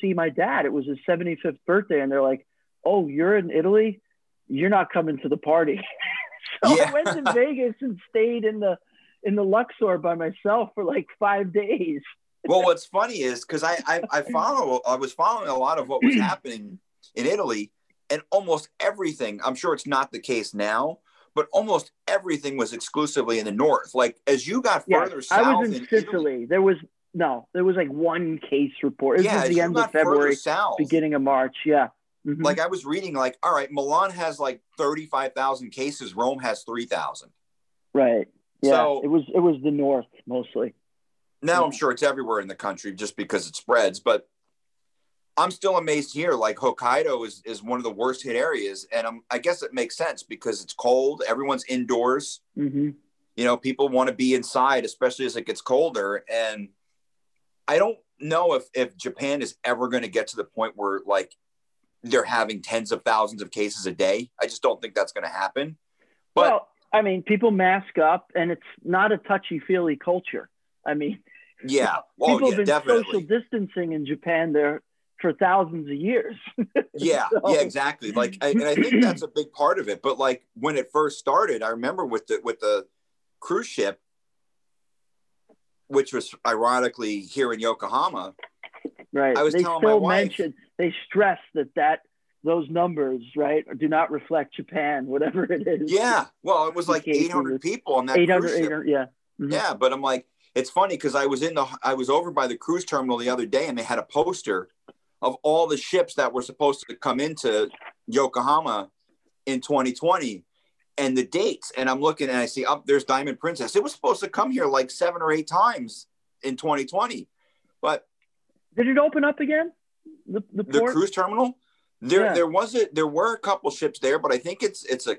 see my dad. It was his 75th birthday, and they're like, "Oh, you're in Italy? You're not coming to the party." <laughs> so yeah. I went to <laughs> Vegas and stayed in the in the Luxor by myself for like five days well, what's funny is because I, I I <laughs> follow I was following a lot of what was <clears throat> happening in Italy, and almost everything. I'm sure it's not the case now, but almost everything was exclusively in the north. Like as you got further south, I was in, in Sicily. Italy, there was no, there was like one case report. It yeah, was the end of February, south, beginning of March. Yeah. Mm-hmm. Like I was reading, like, all right, Milan has like 35,000 cases, Rome has 3,000. Right. Yeah. So, it was it was the north mostly. Now I'm sure it's everywhere in the country just because it spreads, but I'm still amazed here. Like Hokkaido is, is one of the worst hit areas. And I'm, I guess it makes sense because it's cold. Everyone's indoors. Mm-hmm. You know, people want to be inside, especially as it gets colder. And I don't know if, if Japan is ever going to get to the point where like they're having tens of thousands of cases a day. I just don't think that's going to happen. But well, I mean, people mask up and it's not a touchy feely culture. I mean, yeah, <laughs> people yeah, have been definitely. social distancing in Japan there for thousands of years. <laughs> yeah, so. yeah, exactly. Like, I, and I think that's a big part of it. But like when it first started, I remember with the with the cruise ship, which was ironically here in Yokohama. Right. I was they telling still my wife, mentioned they stress that that those numbers, right, do not reflect Japan, whatever it is. Yeah. Well, it was like 800 people on that 800, 800 yeah. Mm-hmm. Yeah, but I'm like, it's funny because I was in the, I was over by the cruise terminal the other day, and they had a poster of all the ships that were supposed to come into Yokohama in 2020 and the dates. And I'm looking and I see up oh, there's Diamond Princess. It was supposed to come here like seven or eight times in 2020. But did it open up again? The, the, the cruise terminal? There yeah. there was a there were a couple ships there, but I think it's it's a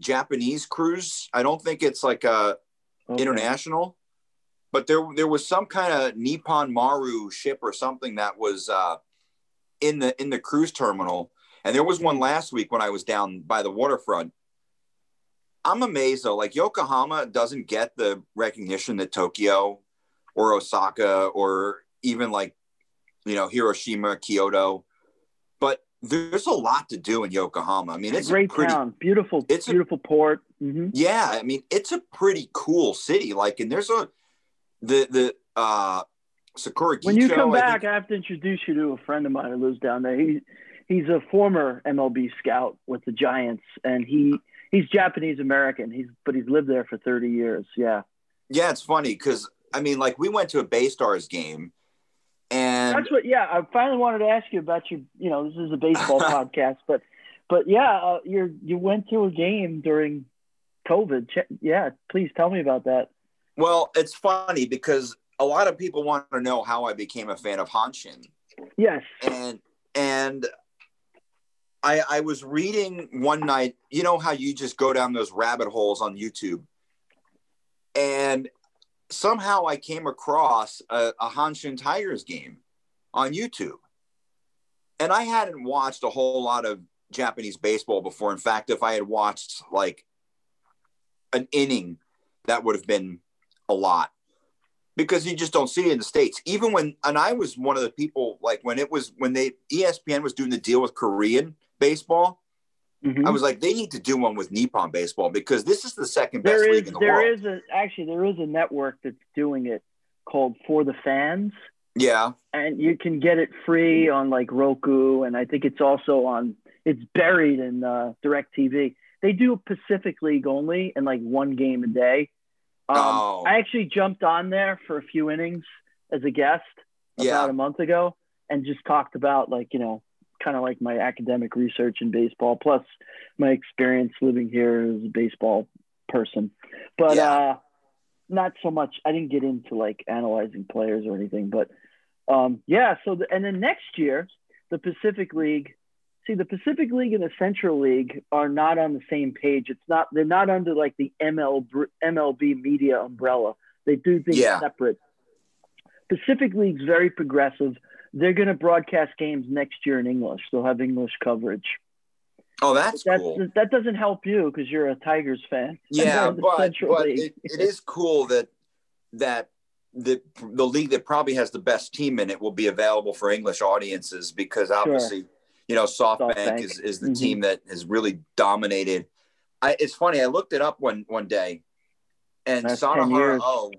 Japanese cruise. I don't think it's like a okay. international. But there there was some kind of Nippon Maru ship or something that was uh, in the in the cruise terminal. And there was one last week when I was down by the waterfront. I'm amazed though, like Yokohama doesn't get the recognition that Tokyo or Osaka or even like, you know, Hiroshima, Kyoto. But there's a lot to do in Yokohama. I mean, it's, it's a great pretty, town, beautiful, it's beautiful a, port. Mm-hmm. Yeah, I mean, it's a pretty cool city. Like, and there's a the the uh Sakura. When you come back, think, I, have to introduce you to a friend of mine who lives down there. He he's a former MLB scout with the Giants, and he he's Japanese American. He's but he's lived there for thirty years. Yeah. Yeah, it's funny because I mean, like we went to a Bay Stars game, and that's what. Yeah, I finally wanted to ask you about your. You know, this is a baseball <laughs> podcast, but but yeah, uh, you you went to a game during COVID. Yeah, please tell me about that. Well, it's funny because a lot of people want to know how I became a fan of Hanshin. Yes. And and I I was reading one night, you know how you just go down those rabbit holes on YouTube. And somehow I came across a, a Hanshin Tigers game on YouTube. And I hadn't watched a whole lot of Japanese baseball before. In fact, if I had watched like an inning, that would have been a lot because you just don't see it in the states. Even when, and I was one of the people like when it was when they ESPN was doing the deal with Korean baseball. Mm-hmm. I was like, they need to do one with Nippon baseball because this is the second best there is, league in the there world. There is a actually there is a network that's doing it called For the Fans. Yeah, and you can get it free on like Roku, and I think it's also on. It's buried in uh, Direct TV. They do Pacific League only and like one game a day. Um, oh. I actually jumped on there for a few innings as a guest about yeah. a month ago and just talked about like, you know, kind of like my academic research in baseball, plus my experience living here as a baseball person. But yeah. uh, not so much. I didn't get into like analyzing players or anything. But um, yeah, so the, and then next year, the Pacific League see the Pacific League and the Central League are not on the same page. It's not they're not under like the ML, MLB media umbrella. They do things yeah. separate. Pacific League's very progressive. They're going to broadcast games next year in English. They'll have English coverage. Oh, that's, that's cool. That doesn't help you because you're a Tigers fan. <laughs> Yeah, but, but it, it is cool that that the the league that probably has the best team in it will be available for English audiences because obviously. Sure you know, SoftBank, SoftBank. is, is the mm-hmm. team that has really dominated. I, it's funny. I looked it up one one day, and Sanahara O,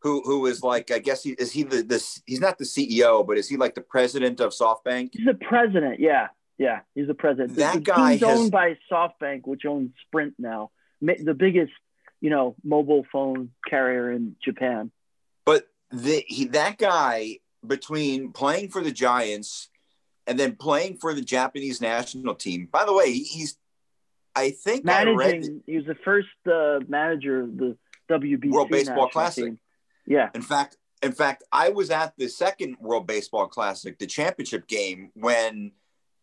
who who is like, I guess he is he the this he's not the CEO, but is he like the president of SoftBank? He's the president. Yeah, yeah, he's the president. That the, guy is owned by SoftBank, which owns Sprint now, the biggest you know mobile phone carrier in Japan. But the he, that guy between playing for the Giants and then playing for the Japanese national team. By the way, he's I think managing. I read, he was the first uh, manager of the WBC World Baseball Classic. Team. Yeah. In fact, in fact, I was at the second World Baseball Classic, the championship game, when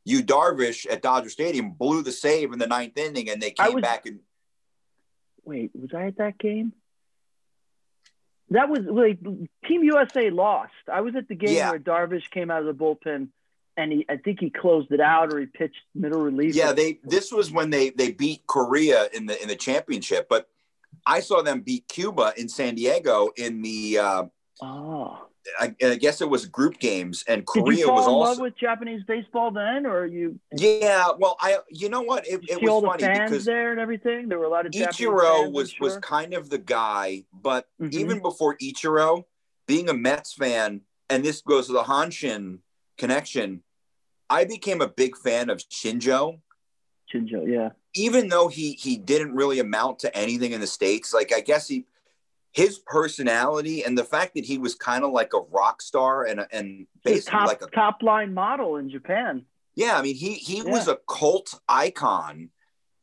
Yu Darvish at Dodger Stadium blew the save in the ninth inning, and they came was, back and. Wait, was I at that game? That was like Team USA lost. I was at the game yeah. where Darvish came out of the bullpen and he I think he closed it out or he pitched middle relief. Yeah, they this was when they they beat Korea in the in the championship, but I saw them beat Cuba in San Diego in the uh, oh I, I, guess it was group games, and Korea was in also. love with Japanese baseball then, or you? Yeah, well, I you know what it, it was funny because there and everything. There were a lot of Japanese Ichiro fans, was I'm was kind of the guy, but Mhm. even before Ichiro, being a Mets fan, and this goes to the Hanshin connection, I became a big fan of Shinjo. Shinjo, yeah. Even though he he didn't really amount to anything in the states, like I guess he his personality and the fact that he was kind of like a rock star and and basically top like a top line model in Japan. yeah, I mean he he Yeah. was a cult icon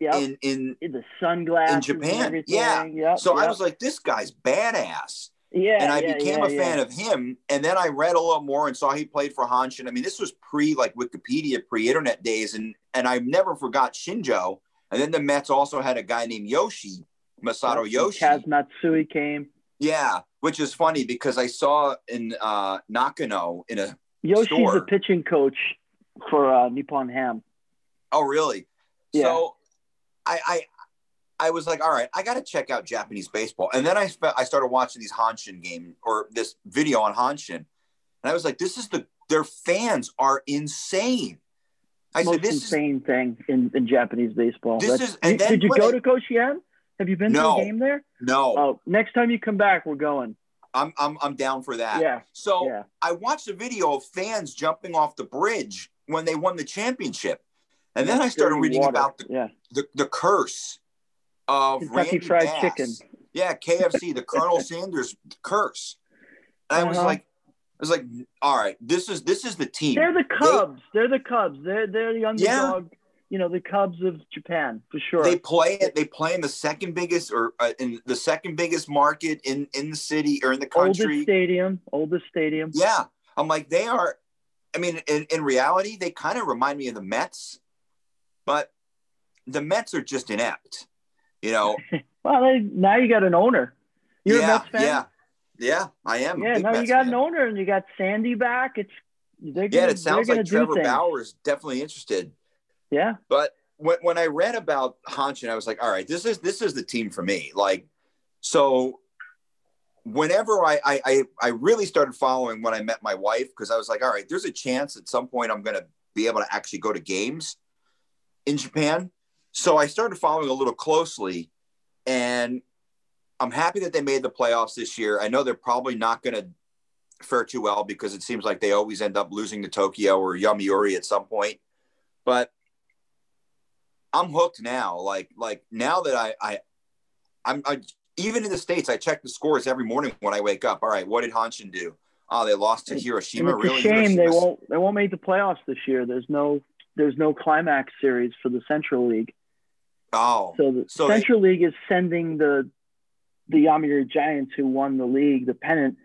Yeah, in in the sunglasses in Japan, yeah. Yep, so I was like this guy's badass. Yeah, and I yeah, became yeah, a fan yeah. of him. And then I read a little more and saw he played for Hanshin. I mean, this was pre like Wikipedia, pre internet days, and and I never forgot Shinjo. And then the Mets also had a guy named Yoshi, Masato Yep, Yoshi. Kaz Matsui came. Yeah, which is funny because I saw in uh, Nakano in a Yoshi's Store. a pitching coach for uh, Nippon Ham. oh really? Yeah. So I I I was like, all right, I got to check out Japanese baseball. And then I spe- I started watching these Hanshin game or this video on Hanshin, and I was like, this is the their fans are insane. I Most said, this is insane thing in, in Japanese baseball. This That's- is- and then did you go I- to Koshien? Have you been to No. a game there? no, Oh, next time you come back, we're going. I'm I'm I'm down for that. Yeah, So yeah. I watched a video of fans jumping off the bridge when they won the championship, and then I started reading water. about the, yeah the the curse of Kentucky Randy Fried Bass. Chicken. Yeah, KFC, the Colonel <laughs> Sanders curse. And I was Uh-huh. like, I was like, all right, this is this is the team. They're the Cubs. They, are the Cubs. They're they're the Yeah. underdog. You know, the Cubs of Japan for sure. They play it. They play in the second biggest or uh, in the second biggest market in in the city or in the country. oldest stadium. Oldest stadium. Yeah, I'm like they are. I mean, in, in reality, they kind of remind me of the Mets, but the Mets are just inept. You know, <laughs> Well, now you got an owner. You're yeah, a Mets fan. yeah, yeah. I am. Yeah, now you got fan. an owner, and you got Sandy back. It's gonna, Yeah, it sounds like Trevor things. Bauer is definitely interested. Yeah, But when, when I read about Hanshin, I was like, all right, this is this is the team for me. Like, so whenever I I I, I really started following when I met my wife because I was like, all right, there's a chance at some point I'm gonna be able to actually go to games in Japan. So I started following a little closely, and I'm happy that they made the playoffs this year. I know they're probably not gonna fare too well because it seems like they always end up losing to Tokyo or Yomiuri at some point. But I'm hooked now. Like like now that I I I'm I, even in the states, I check the scores every morning when I wake up. All right, what did Hanshin do? Oh, they lost to Hiroshima. and it's really? a shame they won't they won't make the playoffs this year. There's no there's no climax series for the Central League. Oh, So the So Central League is sending the the Yomiuri Giants who won the league, the pennant,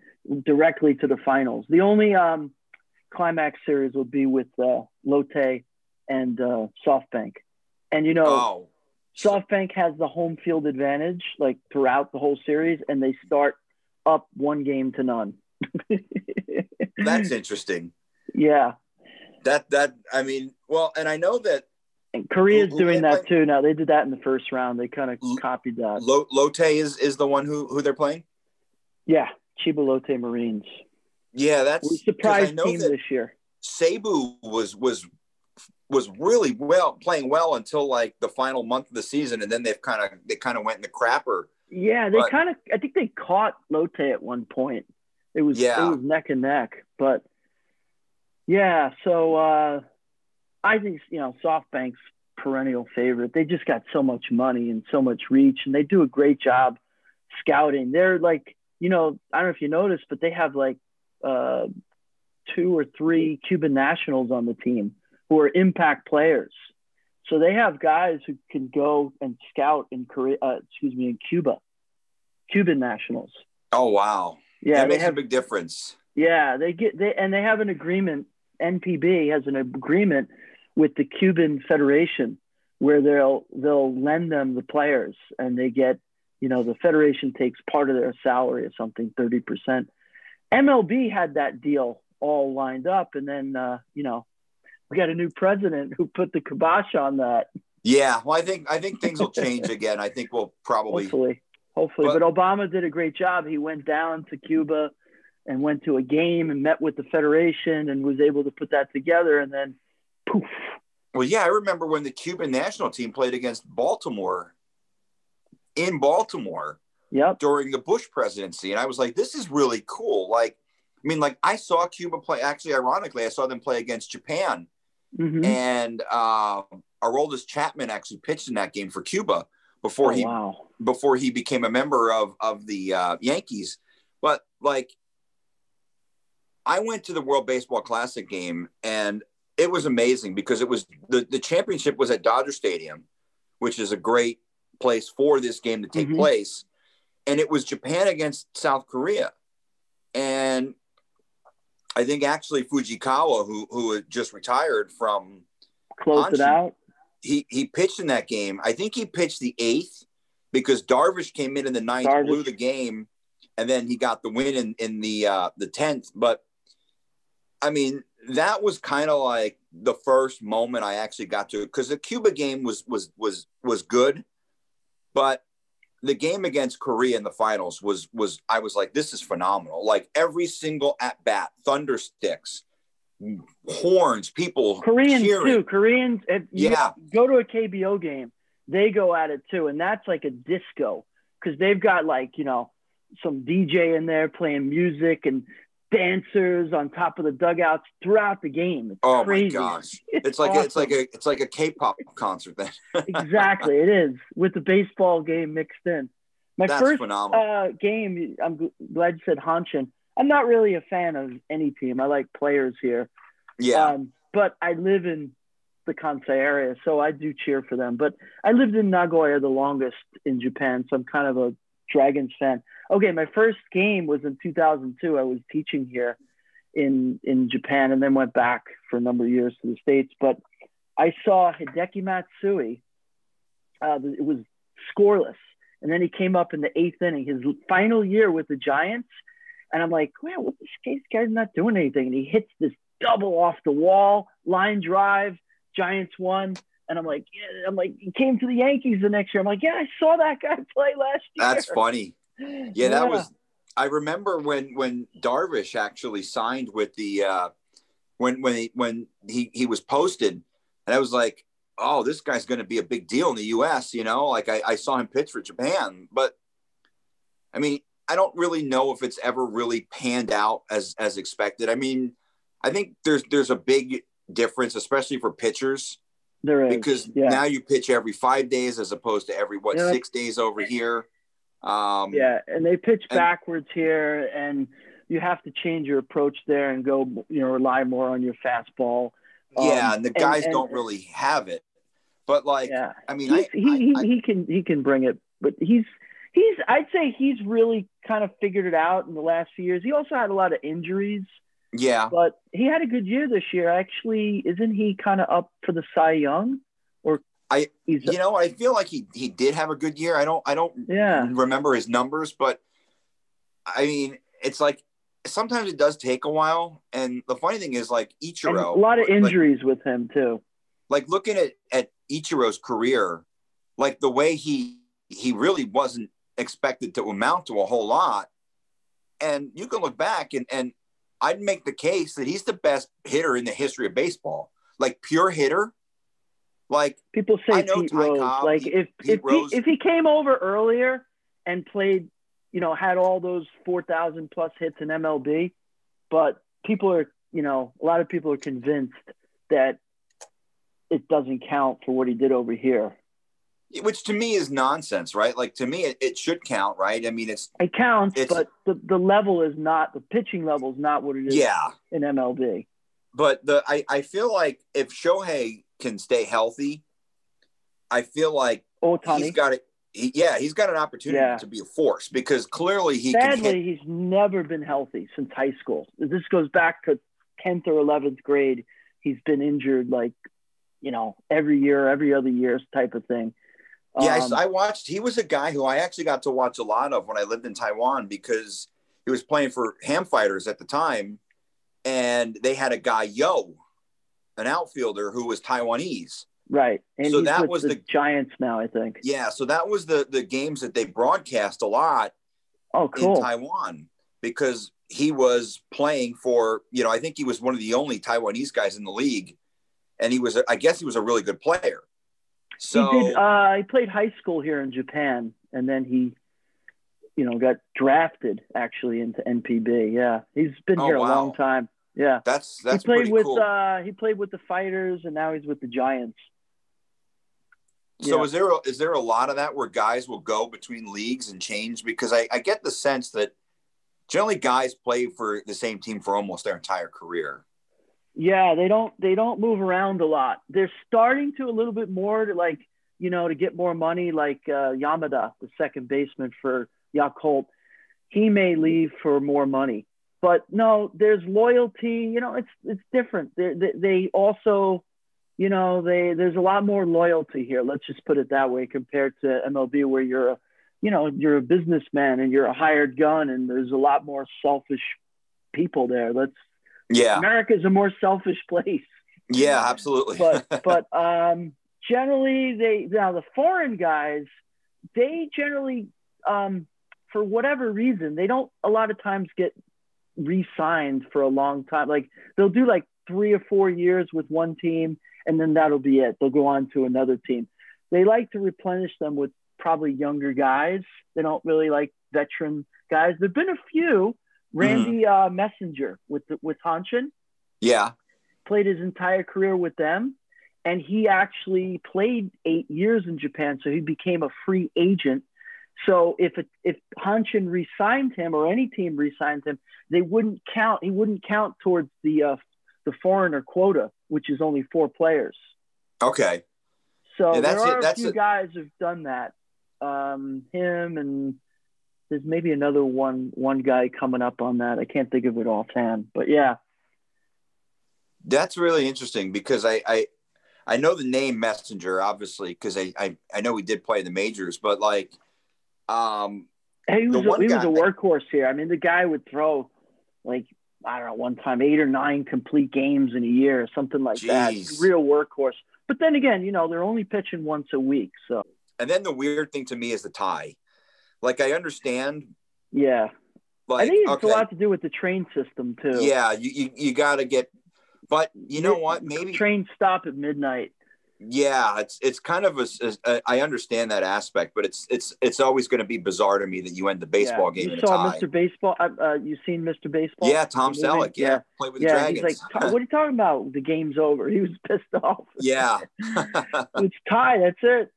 directly to the finals. The only um, climax series will be with uh, Lotte and uh, SoftBank. And you know, oh, SoftBank has the home field advantage like throughout the whole series, and they start up one game to none. <laughs> that's interesting. yeah. That that I mean, well, and I know that And Korea's doing that too. Now they did that in the first round. They kind of copied that. Lo- Lotte is is the one who who they're playing. Yeah, Chiba Lotte Marines. Yeah, that's We're surprise team that this year. Seibu was was was really well playing well until like the final month of the season, and then they've kind of they kind of went in the crapper. Yeah, they kind of. I think they caught Lotte at one point. It was Yeah. it was neck and neck, but yeah. So uh, I think you know SoftBank's perennial favorite. They just got so much money and so much reach, and they do a great job scouting. They're like you know I don't know if you noticed, but they have like uh, two or three Cuban nationals on the team who are impact players. So they have guys who can go and scout in Korea, uh, excuse me, in Cuba, Cuban nationals. Oh wow, Yeah, that they makes have. a big difference. Yeah, they get they and they have an agreement. NPB has an agreement with the Cuban Federation where they'll they'll lend them the players and they get you know the federation takes part of their salary or something thirty percent. MLB had that deal all lined up, and then uh, you know we got a new president who put the kibosh on that. Yeah, well, I think I think things will change <laughs> again. I think we'll probably Hopefully, hopefully. But- But, Obama did a great job. He went down to Cuba, and went to a game and met with the federation and was able to put that together. And then, poof. Well, yeah, I remember when the Cuban national team played against Baltimore in Baltimore Yep. during the Bush presidency. And I was like, this is really cool. Like, I mean, like I saw Cuba play, actually, ironically, I saw them play against Japan. Mhm. And uh, Aroldis Chapman actually pitched in that game for Cuba before Oh, he wow. before he became a member of of the uh, Yankees. But like, I went to the World Baseball Classic game, and it was amazing because it was the the championship was at Dodger Stadium, which is a great place for this game to take Mhm. place, and it was Japan against South Korea, and I think actually Fujikawa, who who had just retired from Closed it out. he he pitched in that game. I think he pitched the eighth because Darvish came in in the ninth, Darvish. blew the game, and then he got the win in in the uh, the tenth. But I mean, that was kind of like the first moment I actually got to because the Cuba game was was was was good, but the game against Korea in the finals was was I was like, this is phenomenal. Like every single at bat, thunder sticks, horns, people Koreans cheering. too. Koreans, if Yeah. go to a KBO game, they go at it too, and that's like a disco because they've got like you know some DJ in there playing music and dancers on top of the dugouts throughout the game. It's Oh crazy. my gosh! <laughs> It's like it's like awesome. a it's like a K-pop concert. Then <laughs> exactly, it is with the baseball game mixed in. My that's first phenomenal. uh, game, I'm glad you said Hanshin. I'm not really a fan of any team. I like players here. yeah, Um, but I live in the Kansai area, so I do cheer for them. But I lived in Nagoya the longest in Japan, so I'm kind of a Dragons fan. Okay, my first game was in 2002. I was teaching here in in Japan, and then went back for a number of years to the states. But I saw Hideki Matsui. Uh, it was scoreless, and then he came up in the eighth inning, his final year with the Giants. And I'm like, man, what this guy's, guy's not doing anything. And he hits this double off the wall, line drive, Giants won. And I'm like, yeah, I'm like, he came to the Yankees the next year. I'm like, yeah, I saw that guy <laughs> play last year. that's funny. Yeah, that was. I remember when when Darvish actually signed with the uh, when when he when he he was posted, and I was like, oh, this guy's going to be a big deal in the U.S. You know, like I, I saw him pitch for Japan, but I mean, I don't really know if it's ever really panned out as as expected. I mean, I think there's there's a big difference, especially for pitchers, there is because yeah. now you pitch every five days as opposed to every what Yeah. six days over here. Um, yeah, and they pitch and- backwards here, and you have to change your approach there and go, you know, rely more on your fastball. yeah, Um, and the guys and- don't really have it. But like, yeah, I mean, I, he, he, I, I he can he can bring it, but he's he's I'd say he's really kind of figured it out in the last few years. He also had a lot of injuries, yeah, but he had a good year this year. Actually, isn't he kind of up for the Cy Young? Or I- he's you know, I feel like he he did have a good year. I don't I don't yeah remember his numbers, but I mean, it's like sometimes it does take a while. And the funny thing is, like and Ichiro, a lot of like- injuries with him too. like looking at at Ichiro's career, like the way he he really wasn't expected to amount to a whole lot. And you can look back and and I'd make the case that he's the best hitter in the history of baseball. Like pure hitter. Like People say Pete Ty Rose. Cobb, like if Pete if Rose- he, if he came over earlier and played, you know, had all those four thousand plus hits in MLB, but people are, you know, a lot of people are convinced that it doesn't count for what he did over here. Which to me is nonsense, right? Like to me it, it should count, right? I mean it's It counts, It's- but the, the level is not the pitching level is not what it is yeah. in MLB. But the I, I feel like if Shohei can stay healthy, I feel like he's got it. He, yeah, he's got an opportunity Yeah. to be a force because clearly he. Sadly, he's never been healthy since high school. This goes back to 10th or 11th grade. He's been injured like, you know, every year, every other year type of thing. Yeah, I- Um, I, watched. He was a guy who I actually got to watch a lot of when I lived in Taiwan because he was playing for Ham Fighters at the time, and they had a guy Yo, an outfielder who was Taiwanese. right. And so he's that with was the, the- Giants now, I think. Yeah, so that was the the games that they broadcast a lot Oh, in cool. Taiwan. because he was playing for, you know, I think he was one of the only Taiwanese guys in the league. And he was, I guess he was a really good player. So he did. Uh, he played high school here in Japan, and then he, you know, got drafted actually into NPB. Yeah, he's been Oh, here a long time. Yeah, that's, that's he played with cool. uh, he played with the Fighters, and now he's with the Giants. So Yeah. is there a, is there a lot of that where guys will go between leagues and change? Because I, I get the sense that generally guys play for the same team for almost their entire career. Yeah, they don't they don't move around a lot. They're starting to a little bit more to like you know to get more money. Like uh, Yamada, the second baseman for Yakult, he may leave for more money. But no, there's loyalty. You know, it's it's different. They they, they also, you know, they there's a lot more loyalty here. Let's just put it that way compared to MLB, where you're a, you know, you're a businessman and you're a hired gun, and there's a lot more selfish people there. Let's Yeah. America's a more selfish place. Yeah, absolutely. but <laughs> but um, generally they now the foreign guys they generally um, for whatever reason they don't a lot of times get re-signed for a long time. Like they'll do like three or four years with one team and then that'll be it. They'll go on to another team. They like to replenish them with probably younger guys. They don't really like veteran guys. There've been a few randy uh, messenger with the, with hanshin yeah. played his entire career with them. And he actually played eight years in Japan, so he became a free agent. So if it, if Hanshin re-signed him or any team re-signed him, they wouldn't count. He wouldn't count towards the uh, the foreigner quota, which is only four players. Okay. So Yeah, that's there it. are That's a few it. guys who've done that. Um, him and there's maybe another one one guy coming up on that. I can't think of it offhand, but yeah, That's really interesting because I I, I know the name Messenger obviously because I, I I know he did play in the majors, but like um He was, a, he was a workhorse here. I mean, the guy would throw like I don't know, one time eight or nine complete games in a year, or something like that. Real workhorse. But then again, you know, they're only pitching once a week, so and then the weird thing to me is the tie. Like I understand yeah. like I think it's okay, a lot to do with the train system too. yeah, you you, you got to get but you know what? Maybe trains stop at midnight. yeah, it's it's kind of a, a I understand that aspect, but it's it's it's always going to be bizarre to me that you end the baseball yeah. game You saw. Mr. Baseball. Uh, uh, you seen Mr. Baseball? Yeah, Tom The? Selleck. Yeah, played with the yeah. Dragons. He's like, what are you talking about? The game's over. <laughs> He was pissed off. yeah, <laughs> it's tied. That's it.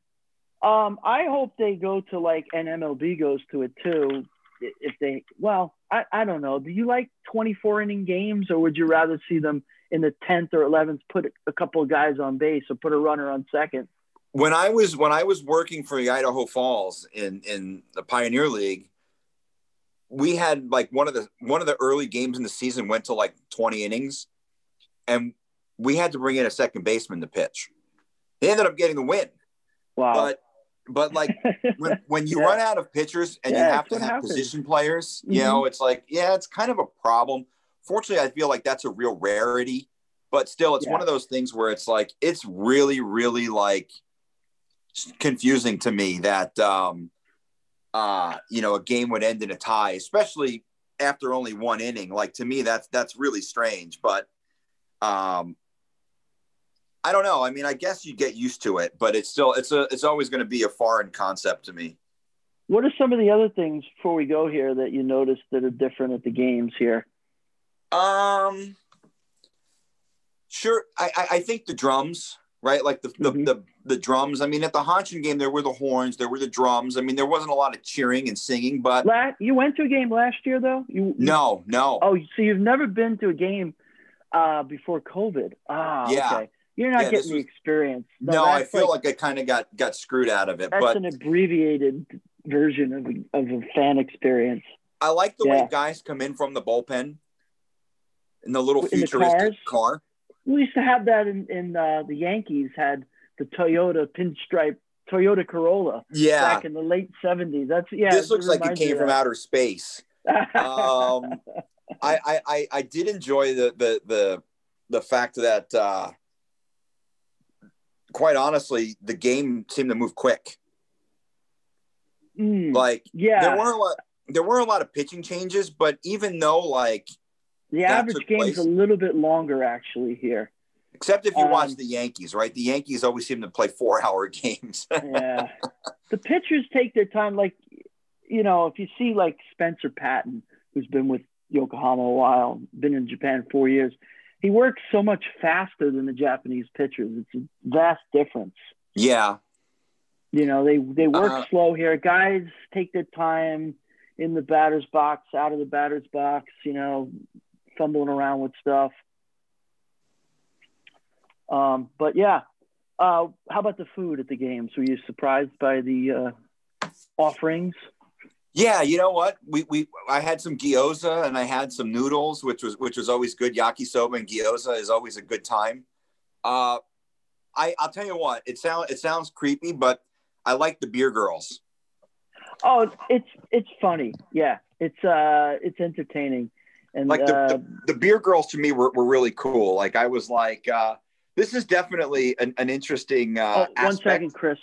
Um, I hope they go to like and MLB goes to it too. If they, well, I, I don't know. Do you like 24 inning games, or would you rather see them in the 10th or 11th put a couple of guys on base or put a runner on second? when I was when I was working for the Idaho Falls in in the Pioneer League, we had like one of the one of the early games in the season went to like 20 innings, and we had to bring in a second baseman to pitch. They ended up getting the win, Wow. but but like when, <laughs> when you Yeah. run out of pitchers and Yeah, you have to have happens. position players, you know, it's like, yeah, it's kind of a problem. Fortunately, I feel like that's a real rarity, but still, it's Yeah. one of those things where it's like, it's really, really like confusing to me that, um, uh, you know, a game would end in a tie, especially after only one inning. Like to me, that's, that's really strange, but, um, I don't know. I mean, I guess you get used to it, but it's still it's a it's always going to be a foreign concept to me. what are some of the other things before we go here that you noticed that are different at the games here? Um, sure. I I, I think the drums, right? Like the the, Mhm. the the drums. I mean, at the Hanshin game, there were the horns, there were the drums. I mean, there wasn't a lot of cheering and singing, but La- you went to a game last year though. You, you no, no. Oh, so you've never been to a game uh, before COVID? Ah, Yeah. okay. You're not Yeah, getting the was- experience. no, I feel like, I kind of got got screwed out of it, that's but an abbreviated version of a, of a fan experience. I like the Yeah. way guys come in from the bullpen in the little In futuristic cars? car. We used to have that in, in uh, the Yankees had the Toyota pinstripe Toyota Corolla Yeah, back in the late '70s. That's yeah. this looks like it came from outer space. um, <laughs> I, I, I, I did enjoy the, the, the, the fact that, uh, quite honestly, the game seemed to move quick. Mm, Like yeah. there weren't a lot, there weren't a lot of pitching changes, but even though like The average game's place. a little bit longer actually here. except if you watch Um, the Yankees, right? The Yankees always seem to play four <laughs> hour games. <laughs> Yeah. the pitchers take their time. Like, you know, if you see like Spencer Patton, who's been with Yokohama a while, been in Japan four years, he works so much faster than the Japanese pitchers. It's a vast difference. yeah. You know, they they work Uh, slow here. Guys take their time in the batter's box, out of the batter's box. You know, fumbling around with stuff. Um, but yeah, uh, how about the food at the games? Were you surprised by the uh, offerings? Yeah, you know what? We we I had some gyoza and I had some noodles, which was which was always good. Yakisoba and gyoza is always a good time. Uh, I I'll tell you what. It sound it sounds creepy, but I like the beer girls. Oh, it's it's funny. Yeah, it's uh, it's entertaining, and Like the, uh, the, the beer girls to me were, were really cool. Like I was like, uh, this is definitely an, an interesting oh, uh, one second, Chris.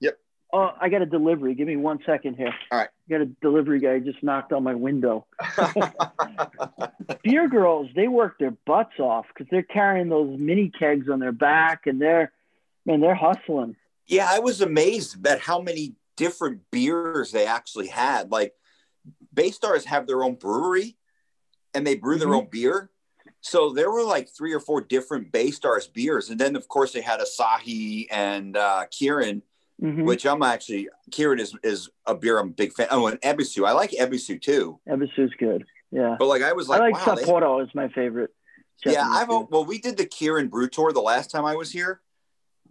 Yep. Oh, I got a delivery. Give me one second here. All right. I got a delivery guy just knocked on my window. <laughs> <laughs> Beer girls, they work their butts off because they're carrying those mini kegs on their back, and they're man, they're hustling. Yeah, I was amazed at how many different beers they actually had. Like Bay Stars have their own brewery and they brew their Mhm. own beer. So there were like three or four different Bay Stars beers. And then of course they had Asahi and uh Kirin, Mm-hmm. which I'm actually Kirin is is a beer I'm a big fan. Oh, and Ebisu. I like Ebisu too. Ebisu's good. Yeah, But like I was like, I like wow, they- Sapporo is my favorite. yeah, I've well, we did the Kirin Brew Tour the last time I was here,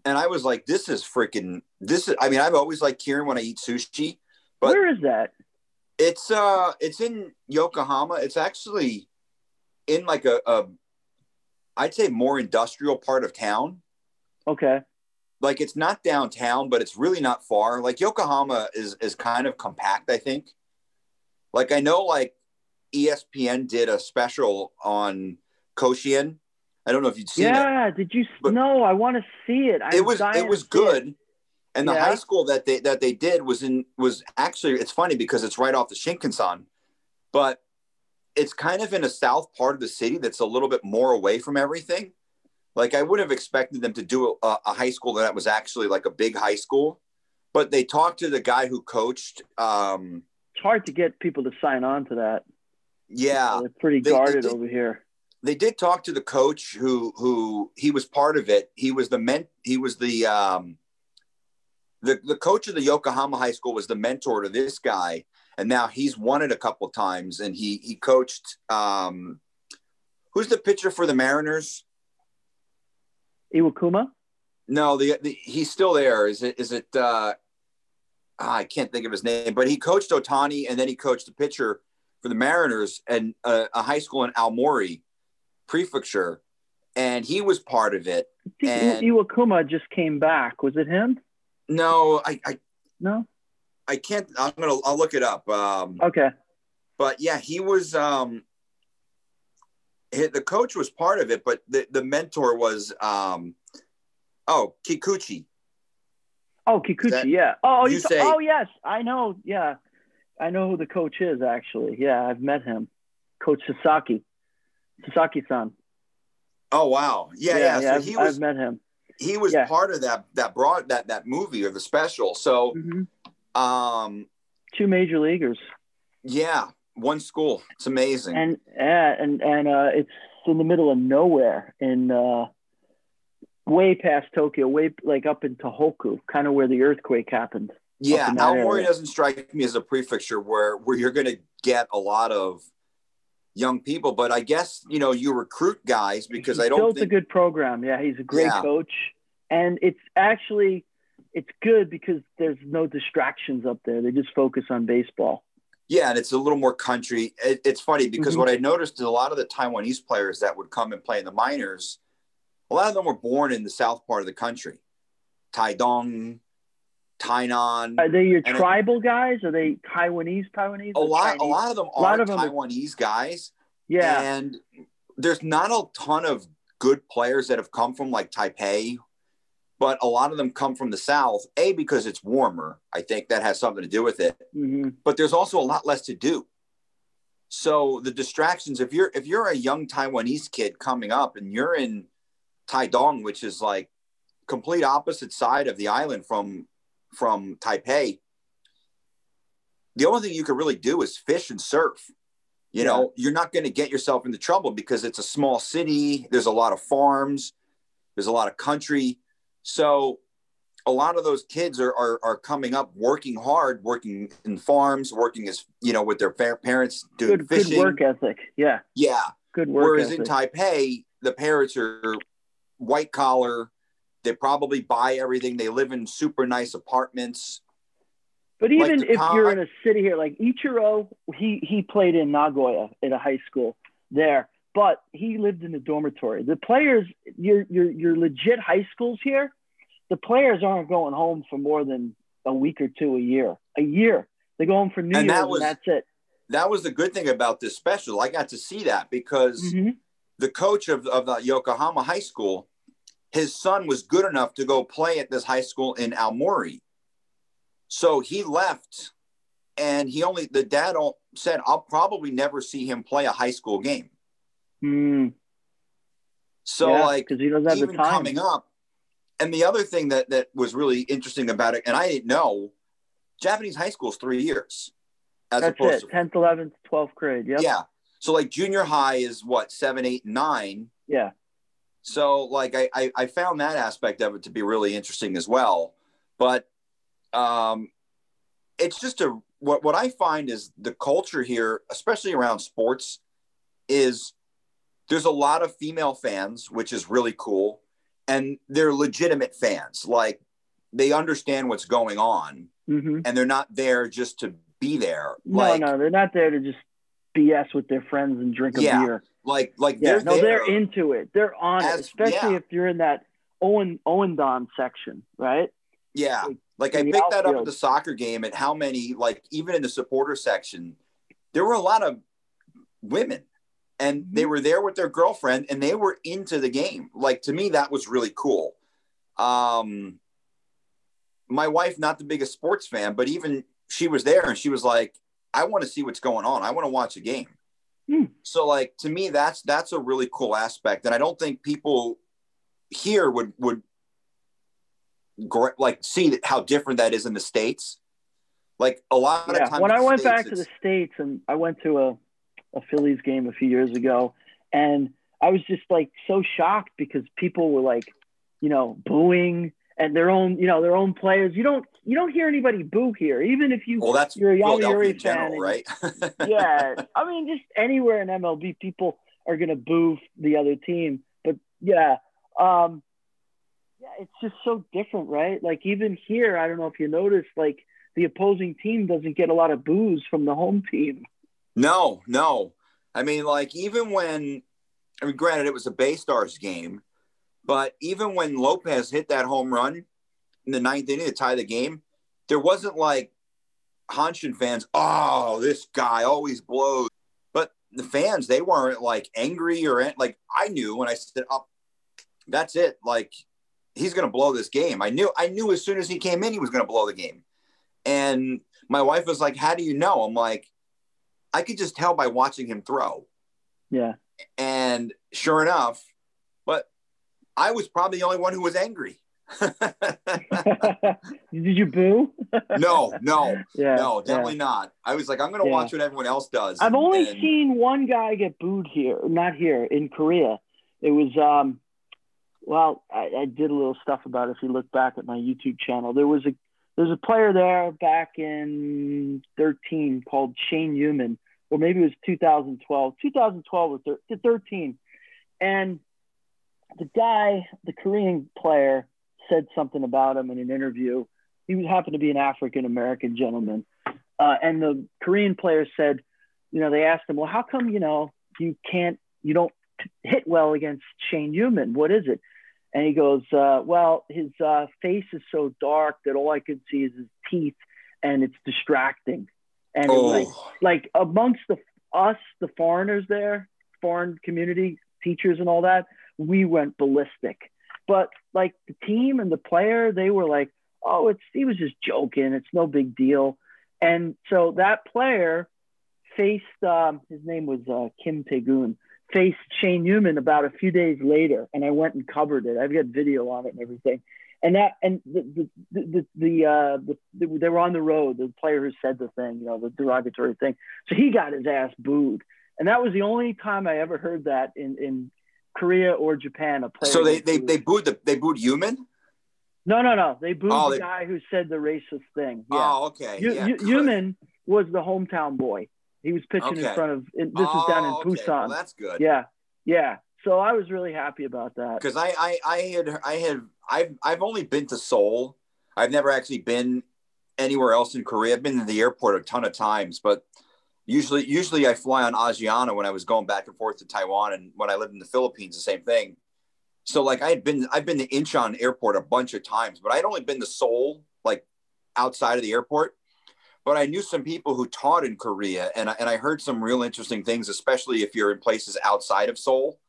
and I was like, this is freaking this is. I mean, I've always liked Kirin when I eat sushi, but Where is that? it's uh, it's in Yokohama. It's actually in like a, a I'd say more industrial part of town. Okay. Like it's not downtown, but it's really not far. Like Yokohama is is kind of compact, I think. Like I know, like ESPN did a special on Koshien. I don't know if you'd seen it. Yeah. Did you? No, I want to see it. I'm it was it was good and the Yeah. high school that they that they did was in was actually it's funny because it's right off the shinkansen but it's kind of in a south part of the city that's a little bit more away from everything like i would have expected them to do a, a high school that was actually like a big high school but they talked to the guy who coached um It's hard to get people to sign on to that. yeah They're pretty They- they guarded did- over here. they did talk to the coach who who he was part of it. He was the men he was the um the the coach of the Yokohama High School was the mentor to this guy and now he's won it a couple times and he he coached um who's the pitcher for the Mariners? Iwakuma? No, the, the he's still there. Is it is it uh ah, I can't think of his name, but he coached Otani and then he coached the pitcher for the Mariners and uh, a high school in Aomori prefecture and he was part of it. And- Iwakuma just came back. Was it him? No, I, I No. I can't. I'm gonna. I'll look it up. Um, Okay. but yeah, he was. Um, the coach was part of it, but the the mentor was. Um, oh, Kikuchi. Oh, Kikuchi. That- yeah. Oh, you you say- oh, yes. I know. Yeah. I know who the coach is, actually. Yeah, I've met him. Coach Sasaki. Sasaki-san. Oh wow, yeah, yeah. so I've, he was I've met him. he was yeah. part of that that broad that that movie or the special. So hmm um, Two major leaguers. yeah, one school. It's amazing. and and and uh, it's in the middle of nowhere in uh, way past Tokyo, way like up in Tohoku, kind of where the earthquake happened. Yeah, Aomori doesn't strike me as a prefecture where where you're going to get a lot of young people, but I guess you know you recruit guys because He's I don't built think a good program. Yeah, he's a great Yeah. coach, and it's actually it's good because there's no distractions up there. They just focus on baseball. Yeah, and it's a little more country. It, it's funny because Mhm. what I noticed is a lot of the Taiwanese players that would come and play in the minors, a lot of them were born in the south part of the country, Taidong, Tainan. Are they your And it- tribal guys? Are they Taiwanese? Taiwanese? A lot, a lot of them are of them are- Taiwanese guys. Yeah, And there's not a ton of good players that have come from like Taipei but a lot of them come from the South. A because it's warmer. I think that has something to do with it. Mm-hmm. But there's also a lot less to do. So the distractions. If you're if you're a young Taiwanese kid coming up and you're in Taidong, which is like complete opposite side of the island from from Taipei, the only thing you could really do is fish and surf. You Yeah. know, you're not going to get yourself into trouble because it's a small city. There's a lot of farms. There's a lot of country. So a lot of those kids are, are, are coming up working hard, working in farms, working as, you know, with their parents doing Good, fishing. good work ethic. Yeah, Yeah. good work Whereas ethic. in Taipei, the parents are white collar. They probably buy everything. They live in super nice apartments. But even the if con- you're in a city here, like Ichiro, he he played in Nagoya in a high school there, but he lived in the dormitory. The players, your your your legit high schools here, the players aren't going home for more than a week or two a year. A year, they go home for New And Year's, that was- and that's it. That was the good thing about this special. I got to see that because Mhm. the coach of, of the Yokohama High School, his son was good enough to go play at this high school in Aomori. So he left and he only, the dad said, I'll probably never see him play a high school game. Mm, So, yeah, like, because he doesn't have the time. coming up. And the other thing that that was really interesting about it, and I didn't know, Japanese high school is three years, as that's opposed it. Tenth, eleventh, twelfth grade. Yeah. yeah. So like junior high is what seven, eight, nine. Yeah. So like I, I I found that aspect of it to be really interesting as well, but um, it's just a what what I find is the culture here, especially around sports, is there's a lot of female fans, which is really cool, and they're legitimate fans. Like they understand what's going on, hmm and they're not there just to be there. No, Like no, they're not there to just BS with their friends and drink a Yeah. beer. like like Yeah, they're no, there. they're into it. They're on As- it, especially yeah. if you're in that Owen ouendan section, right? Yeah. like, Like I picked that up at the soccer game and how many, like even in the supporter section, there were a lot of women and they Mm-hmm. were there with their girlfriend and they were into the game. Like to me, that was really cool. Um, my wife, not the biggest sports fan, but even she was there and she was like, I want to see what's going on. I want to watch a game. Hmm. So like to me, that's that's a really cool aspect. And I don't think people here would would like see how different that is in the states. Like a lot Yeah. of times, When I went States, back to the states and I went to a a Phillies game a few years ago, and I was just like so shocked because people were like, you know, booing and their own, you know, their own players. You don't you don't hear anybody boo here, even if you well, that's you're a general, fan and- right? <laughs> yeah, I mean, just anywhere in MLB, people are gonna boo the other team. But yeah, um, yeah, it's just so different, right? Like even here, I don't know if you noticed, like the opposing team doesn't get a lot of boos from the home team. No, no. I mean, like even when, I mean, granted, it was a Bay Stars game, but even when Lopez hit that home run in the ninth inning to tie the game, there wasn't like Hanshin fans. Oh, this guy always blows. But the fans, they weren't like angry or like I knew when I said, "Oh, that's it." Like he's going to blow this game. I knew. I knew as soon as he came in, he was going to blow the game. And my wife was like, "How do you know?" I'm like, I could just tell by watching him throw. Yeah, And sure enough, but I was probably the only one who was angry. <laughs> did you boo? <laughs> no, no, yeah, no, yeah. definitely not. I was like, I'm going to Yeah. watch what everyone else does. I've only And- seen one guy get booed here, not here in Korea. It was um, well, I, I did a little stuff about it. If you look back at my YouTube channel, there was a there's a player there back in 13 called Shane Youman, or maybe it was 2012, 2012 or 13, and the guy, the Korean player, said something about him in an interview. He happened to be an African American gentleman, uh, and the Korean player said, you know, they asked him, well, how come you know you can't, you don't hit well against Shane Youman? What is it? And he goes, uh, well, his uh, face is so dark that all I could see is his teeth, and it's distracting. And was like, oh, like amongst the us, the foreigners there, foreign community teachers and all that, we went ballistic But like the team and the player, they were like, "Oh, it's he was just joking. It's no big deal." And so that player faced um, his name was uh, Kim Tae-kyun faced Shane Youman about a few days later, and I went and covered it. I've got video on it and everything. And that and the the the the, uh, the, the they were on the road. The player who said the thing, you know, the derogatory thing. So he got his ass booed, and that was the only time I ever heard that in in Korea or Japan. A player. So they they, they booed the they booed Youman. No, no, no. They booed oh, the they... guy who said the racist thing. Yeah. Oh, okay. yeah, Youman was the hometown boy. He was pitching okay. in front of. This oh, is down in oh, Busan. Well, that's good. Yeah, yeah. So I was really happy about that. Because I, I, I had, I had, I've, I've only been to Seoul. I've never actually been anywhere else in Korea. I've been to the airport a ton of times, but usually, usually I fly on Asiana when I was going back and forth to Taiwan, and when I lived in the Philippines, the same thing. So like I had been, I've been to Incheon Airport a bunch of times, but I'd only been to Seoul, like outside of the airport but I knew some people who taught in Korea, and I, and I heard some real interesting things, especially if you're in places outside of Seoul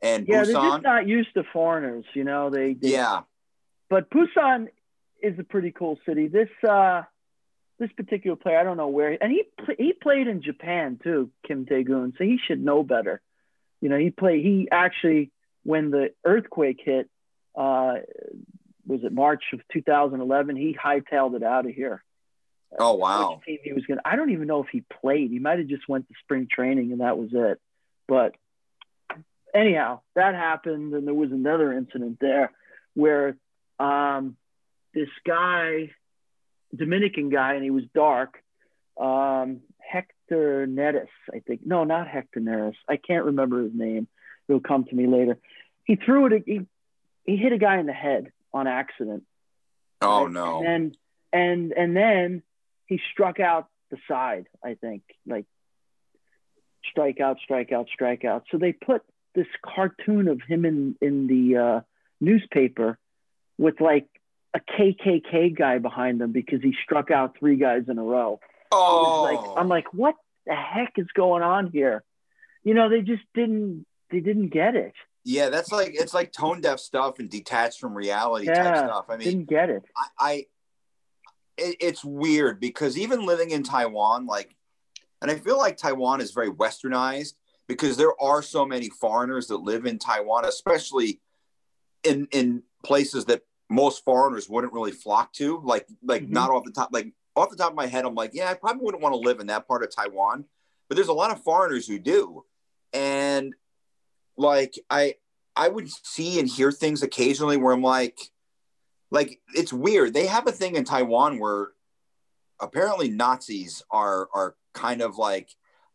and yeah, Busan. they're just not used to foreigners, you know. They, they yeah, but Busan is a pretty cool city. This uh, this particular player, I don't know where, and he he played in Japan too, Kim Tae-kyun, so he should know better. You know, he played. He actually, when the earthquake hit, uh, was it March of 2011? He hightailed it out of here. Oh wow! team he was going. I don't even know if he played. He might have just went to spring training and that was it. But anyhow, that happened, and there was another incident there where um, this guy, Dominican guy, and he was dark. Um, Hector Neris, I think. No, not Hector Neris. I can't remember his name. It'll come to me later. He threw it. He, he hit a guy in the head on accident. Oh no! And and and then he struck out the side, I think, like strike out, strike out, strike out. So they put this cartoon of him in in the uh, newspaper with like a KKK guy behind him because he struck out three guys in a row. Oh, like I'm like, what the heck is going on here? You know, they just didn't they didn't get it. Yeah, that's like it's like tone deaf stuff and detached from reality yeah, type stuff. I mean, didn't get it. I, I it, it's weird because even living in Taiwan, like, and I feel like Taiwan is very westernized because there are so many foreigners that live in Taiwan, especially in in places that most foreigners wouldn't really flock to. Like, like mm-hmm. not off the top, like off the top of my head, I'm like, yeah, I probably wouldn't want to live in that part of Taiwan. But there's a lot of foreigners who do, and like I I would see and hear things occasionally where I'm like, like it's weird. They have a thing in Taiwan where apparently Nazis are are kind of like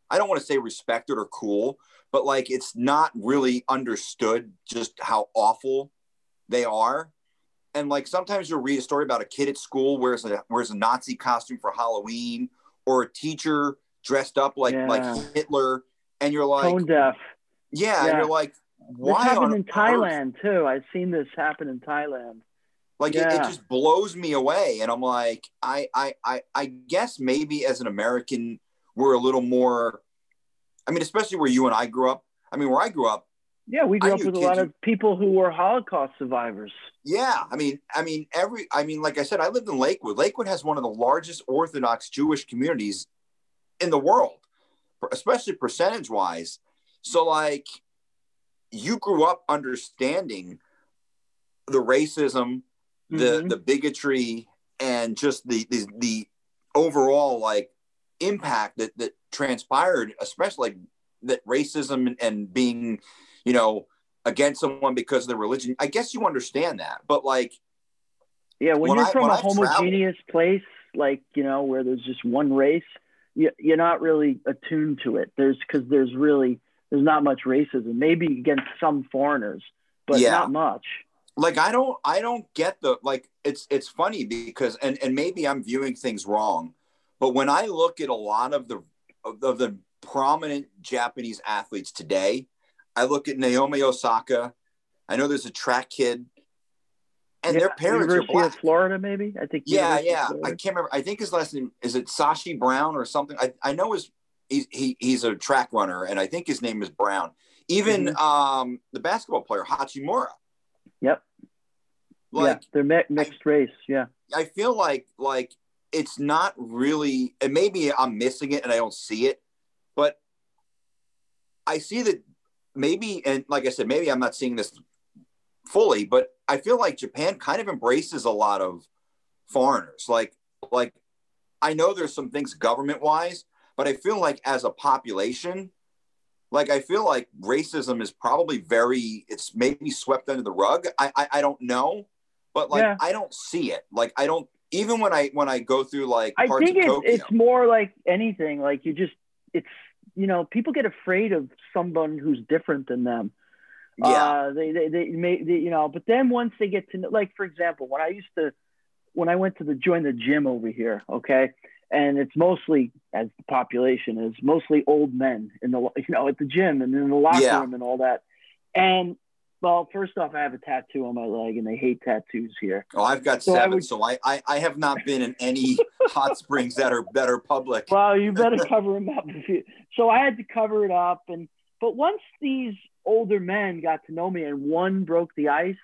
I don't want to say respected or cool, but like it's not really understood just how awful they are. And like sometimes you'll read a story about a kid at school wears a wears a Nazi costume for Halloween, or a teacher dressed up like yeah. like Hitler, and you're like tone deaf. Yeah, yeah. and you're like, why? This happened in Thailand too. I've seen this happen in Thailand. Like yeah. it, it, just blows me away. And I'm like, I, I, I, I guess maybe as an American, we're a little more, I mean, especially where you and I grew up. I mean, where I grew up. Yeah, we grew I up with a lot of people who were Holocaust survivors. Yeah. I mean, I mean, every, I mean, like I said, I lived in Lakewood. Lakewood has one of the largest Orthodox Jewish communities in the world, especially percentage wise. So like you grew up understanding the racism, the mm-hmm. the bigotry and just the, the the overall like impact that that transpired, especially like that racism and, and being, you know, against someone because of their religion. I guess you understand that, but like, yeah, when, when you're I, from a I homogeneous traveled, place, like you know, where there's just one race, you, you're not really attuned to it. There's because there's really there's not much racism. Maybe against some foreigners, but yeah. not much like i don't i don't get the like it's it's funny because and and maybe i'm viewing things wrong but when i look at a lot of the of the prominent japanese athletes today i look at naomi osaka i know there's a track kid and yeah, their parents University are black. Florida, maybe. I think. Yeah, yeah. I can't remember. I think his last name is it Sani Brown or something. I, I know his he's he, he's a track runner, and I think his name is Brown. Even mm-hmm. um, the basketball player Hachimura. Yep. Like yeah, they're mi- mixed race. Yeah. I feel like like it's not really, and maybe I'm missing it and I don't see it, but I see that maybe, and like I said, maybe I'm not seeing this fully, but I feel like Japan kind of embraces a lot of foreigners. Like, like I know there's some things government wise, but I feel like as a population, like I feel like racism is probably very it's maybe swept under the rug. I I, I don't know, but like Yeah. I don't see it. Like I don't even when I when I go through like I think it's Tokyo. it's more like anything. Like you just it's you know people get afraid of someone who's different than them. yeah, Uh, they, they, they may, they, you know, but then once they get to know, like, for example, when I used to, when I went to the, join the gym over here, okay. And it's mostly, as the population is, mostly old men in the, you know, at the gym and in the locker Yeah. room and all that. And, well, first off, I have a tattoo on my leg and they hate tattoos here. oh, I've got So I seven, would- so I, I I have not been in any <laughs> hot springs that are better public. Well, you better <laughs> cover them up. You, so I had to cover it up, and but once these older men got to know me, and one broke the ice,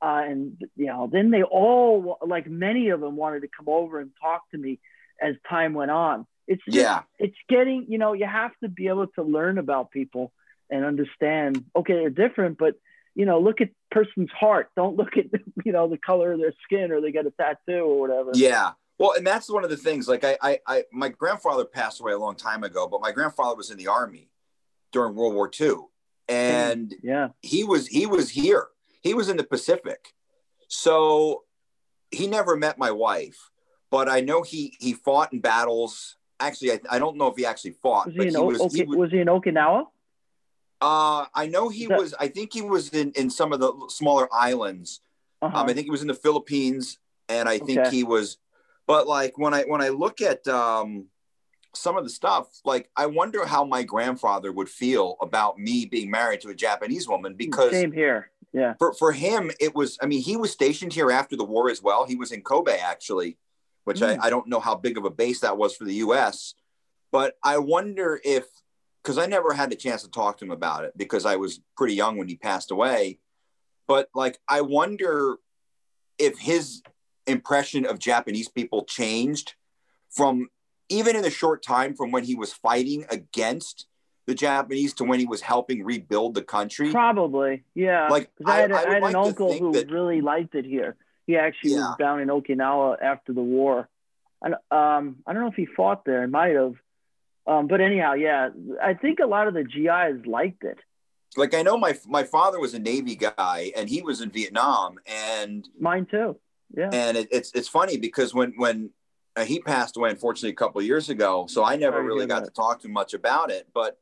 uh, and you know, then they all like many of them wanted to come over and talk to me as time went on. It's just, Yeah, it's getting you know you have to be able to learn about people and understand. Okay, they're different, but you know, look at person's heart. Don't look at <laughs> you know the color of their skin or they got a tattoo or whatever. yeah. Well, and that's one of the things. Like I, I, I, my grandfather passed away a long time ago, but my grandfather was in the army during World War II, and yeah. he was he was here. He was in the Pacific, so he never met my wife. But I know he he fought in battles. Actually, I, I don't know if he actually fought, Was but he in was. okay, he was was he in Okinawa? Uh, I know he that- was. I think he was in in some of the smaller islands. Uh-huh. Um, I think he was in the Philippines, and I think Okay. he was. But like when I when I look at um, some of the stuff, like I wonder how my grandfather would feel about me being married to a Japanese woman because Same here. Yeah. for for him it was. I mean, he was stationed here after the war as well. He was in Kobe actually, which Mm. I, I don't know how big of a base that was for the U.S. But I wonder if because I never had the chance to talk to him about it because I was pretty young when he passed away. But like, I wonder if his impression of Japanese people changed from even in the short time from when he was fighting against the Japanese to when he was helping rebuild the country. Probably. Yeah. Like I, had, a- I- I had like an uncle who that- really liked it here. He actually Yeah. was down in Okinawa after the war. And um, I don't know if he fought there. He might have. Um, but anyhow, yeah, I think a lot of the GIs liked it. Like I know my my father was a Navy guy and he was in Vietnam and Mine too. Yeah. and it, it's it's funny because when when uh, he passed away unfortunately a couple of years ago so i never to really got that. to talk too much about it but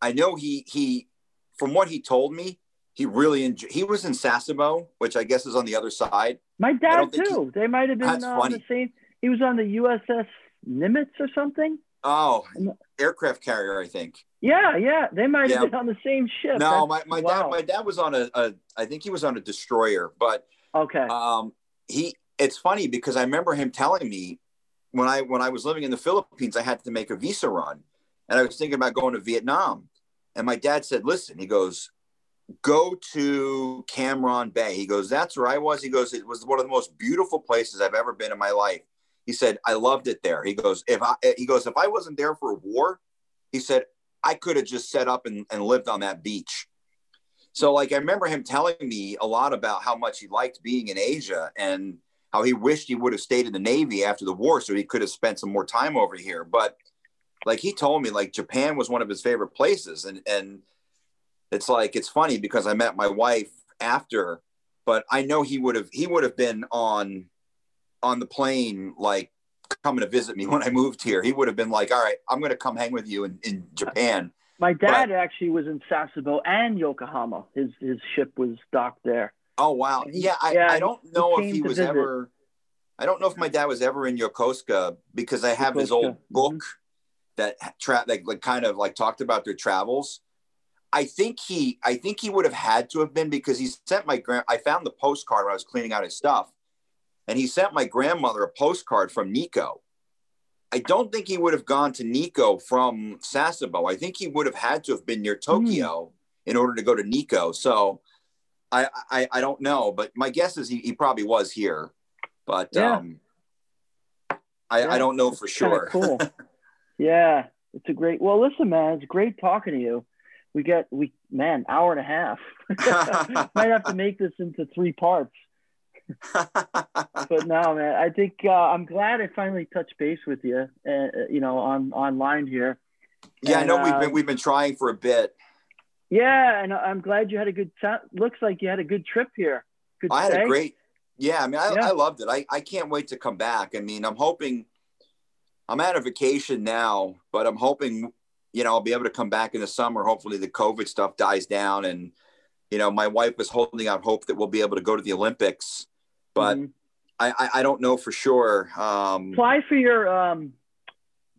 i know he he from what he told me he really enjoyed he was in sasebo which i guess is on the other side My dad too. they might have been uh, on the same. He was on the USS Nimitz or something. Oh aircraft carrier i think Yeah, yeah, they might have Yeah. been on the same ship. no That's- my, my wow. dad my dad was on a, a i think he was on a destroyer but Okay. um he it's funny because i remember him telling me when i when i was living in the philippines i had to make a visa run and i was thinking about going to vietnam and my dad said listen he goes go to cam ranh bay he goes that's where i was he goes it was one of the most beautiful places i've ever been in my life he said i loved it there he goes if i eh, he goes if i wasn't there for war he said i could have just set up and, and lived on that beach so like I remember him telling me a lot about how much he liked being in Asia and how he wished he would have stayed in the Navy after the war so he could have spent some more time over here. But like he told me like Japan was one of his favorite places and and it's like it's funny because I met my wife after but I know he would have he would have been on on the plane like coming to visit me <laughs> when I moved here. He would have been like, "All right, I'm going to come hang with you in in Japan." My dad actually was in Sasebo and Yokohama. His his ship was docked there. Oh wow, He- yeah. I, yeah, I don't know he if he was visit. ever. I don't know if my dad was ever in Yokosuka because I have his old mm-hmm. book that tra- that like kind of like talked about their travels. I think he I think he would have had to have been because he sent my grand. I found the postcard when I was cleaning out his stuff, and he sent my grandmother a postcard from Nikko. I don't think he would have gone to Nikko from Sasebo. I think he would have had to have been near Tokyo in order to go to Nikko. So I, I, I don't know, but my guess is he, he probably was here, but Yeah. um, I, Yeah, I don't know for It's sure. Cool. <laughs> yeah, it's a great. Well, listen, man, it's great talking to you. We get we man hour and a half. <laughs> Might have to make this into three parts. <laughs> But no, man, I think uh, I'm glad I finally touched base with you. Uh, you know, on online here. yeah, I know And, we've uh, been we've been trying for a bit. Yeah, and I'm glad you had a good. Looks like you had a good trip here. Good I had stay. a great, yeah. I mean, I, Yeah. I loved it. I, I can't wait to come back. I mean, I'm hoping I'm out of vacation now, but I'm hoping, you know, I'll be able to come back in the summer. Hopefully, the COVID stuff dies down, and you know, my wife was holding out hope that we'll be able to go to the Olympics, but Mhm. I, I, I don't know for sure. Um, apply for your um,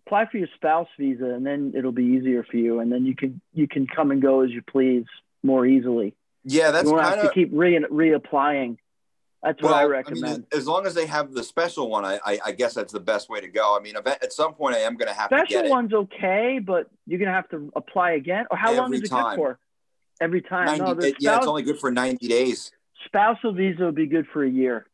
apply for your spouse visa, and then it'll be easier for you, and then you can you can come and go as you please more easily. yeah, that's you won't kind have to keep re reapplying. That's what well. I I, mean, recommend. as long as they have the special one, I, I, I guess that's the best way to go. I mean, at some point, I am going to have to Special get it. one's okay, but you're gonna have to apply again. Or how long Every is it time. good for? Every time. 90 no, the yeah, it's only good for 90 days. Spousal visa would be good for a year,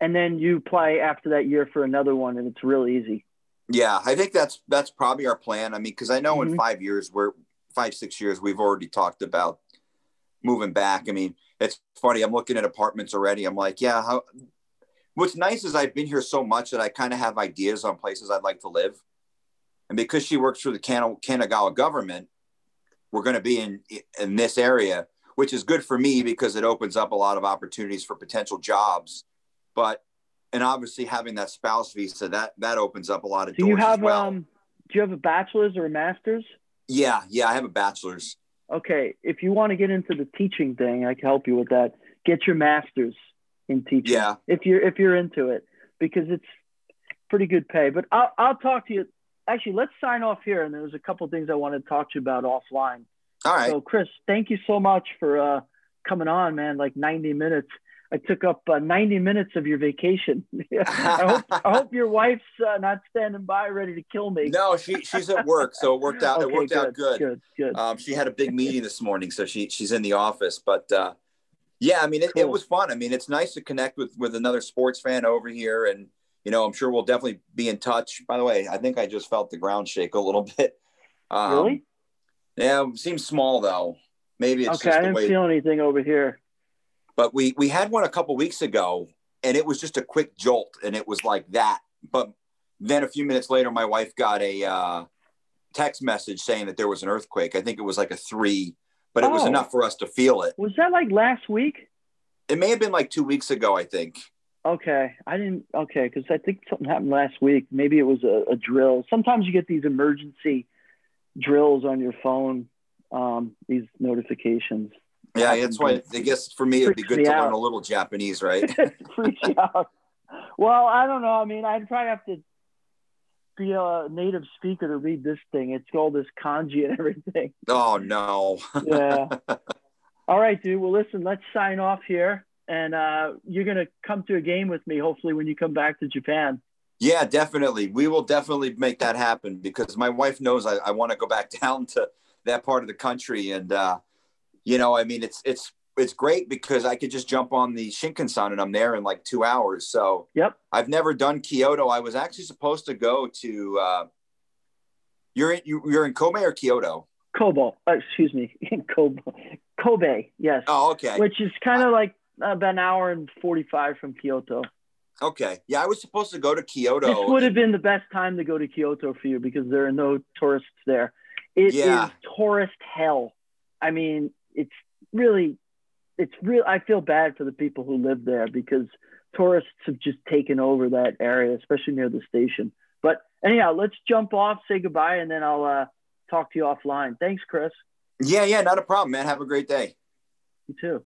and then you apply after that year for another one, and it's real easy. Yeah, I think that's that's probably our plan. I mean, because I know in Mhm. five years, we're five six years, we've already talked about moving back. I mean, it's funny. I'm looking at apartments already. I'm like, yeah. How? What's nice is I've been here so much that I kind of have ideas on places I'd like to live, and because she works for the Kan- Kanagawa government, we're going to be in in this area, which is good for me because it opens up a lot of opportunities for potential jobs. But and obviously having that spouse visa that that opens up a lot of Do doors you have as well. um? Do you have a bachelor's or a master's? Yeah, yeah, I have a bachelor's. okay, if you want to get into the teaching thing, I can help you with that. Get your master's in teaching. Yeah. If you're if you're into it, because it's pretty good pay. But I'll I'll talk to you. Actually, let's sign off here, and there's a couple things I want to talk to you about offline. All right. So, Chris, thank you so much for uh, coming on, man. Like 90 minutes. I took up uh, 90 minutes of your vacation. <laughs> I hope I hope your wife's uh, not standing by ready to kill me. no, she she's at work, so it worked out. Okay, it worked out good. Good, good. Um, she had a big meeting this morning, so she she's in the office. But uh, yeah, I mean, it, it was fun. I mean, it's nice to connect with with another sports fan over here, and you know, I'm sure we'll definitely be in touch. By the way, I think I just felt the ground shake a little <laughs> bit. Um, really? Yeah, it seems small though. Maybe it's Okay, I didn't way. feel anything over here. but we we had one a couple weeks ago and it was just a quick jolt and it was like that but then a few minutes later my wife got a uh, text message saying that there was an earthquake i think it was like a three but it was Oh. enough for us to feel it Was that like last week? it may have been like two weeks ago i think Okay, I didn't. Okay, because I think something happened last week. Maybe it was a, a drill. Sometimes you get these emergency drills on your phone. Um, these notifications. yeah that's why i guess for me it'd be good to out. learn a little japanese right <laughs> freaks you out. Well, I don't know. I mean, I'd probably have to be a native speaker to read this thing. It's all this kanji and everything. oh no <laughs> Yeah. all right, dude. Well, listen, let's sign off here. And uh, you're going to come to a game with me, hopefully, when you come back to Japan. Yeah, definitely. We will definitely make that happen because my wife knows I, I want to go back <laughs> down to that part of the country. And, uh, you know, I mean, it's, it's, it's great because I could just jump on the Shinkansen and I'm there in like two hours. So Yep. I've never done Kyoto. I was actually supposed to go to, uh, you're in, you, you're in Kobe or Kyoto? Kobo, uh, excuse me, <laughs> Kobe, Kobe, yes, Oh, okay. which is kind of like about an hour and 45 from Kyoto. Okay. Yeah. I was supposed to go to Kyoto. This would have been the best time to go to Kyoto for you because there are no tourists there. It is Yeah. tourist hell. I mean, it's really, it's real. I feel bad for the people who live there because tourists have just taken over that area, especially near the station. But anyhow, let's jump off, say goodbye, and then I'll uh, talk to you offline. Thanks, Chris. yeah. Yeah. Not a problem, man. Have a great day. You too.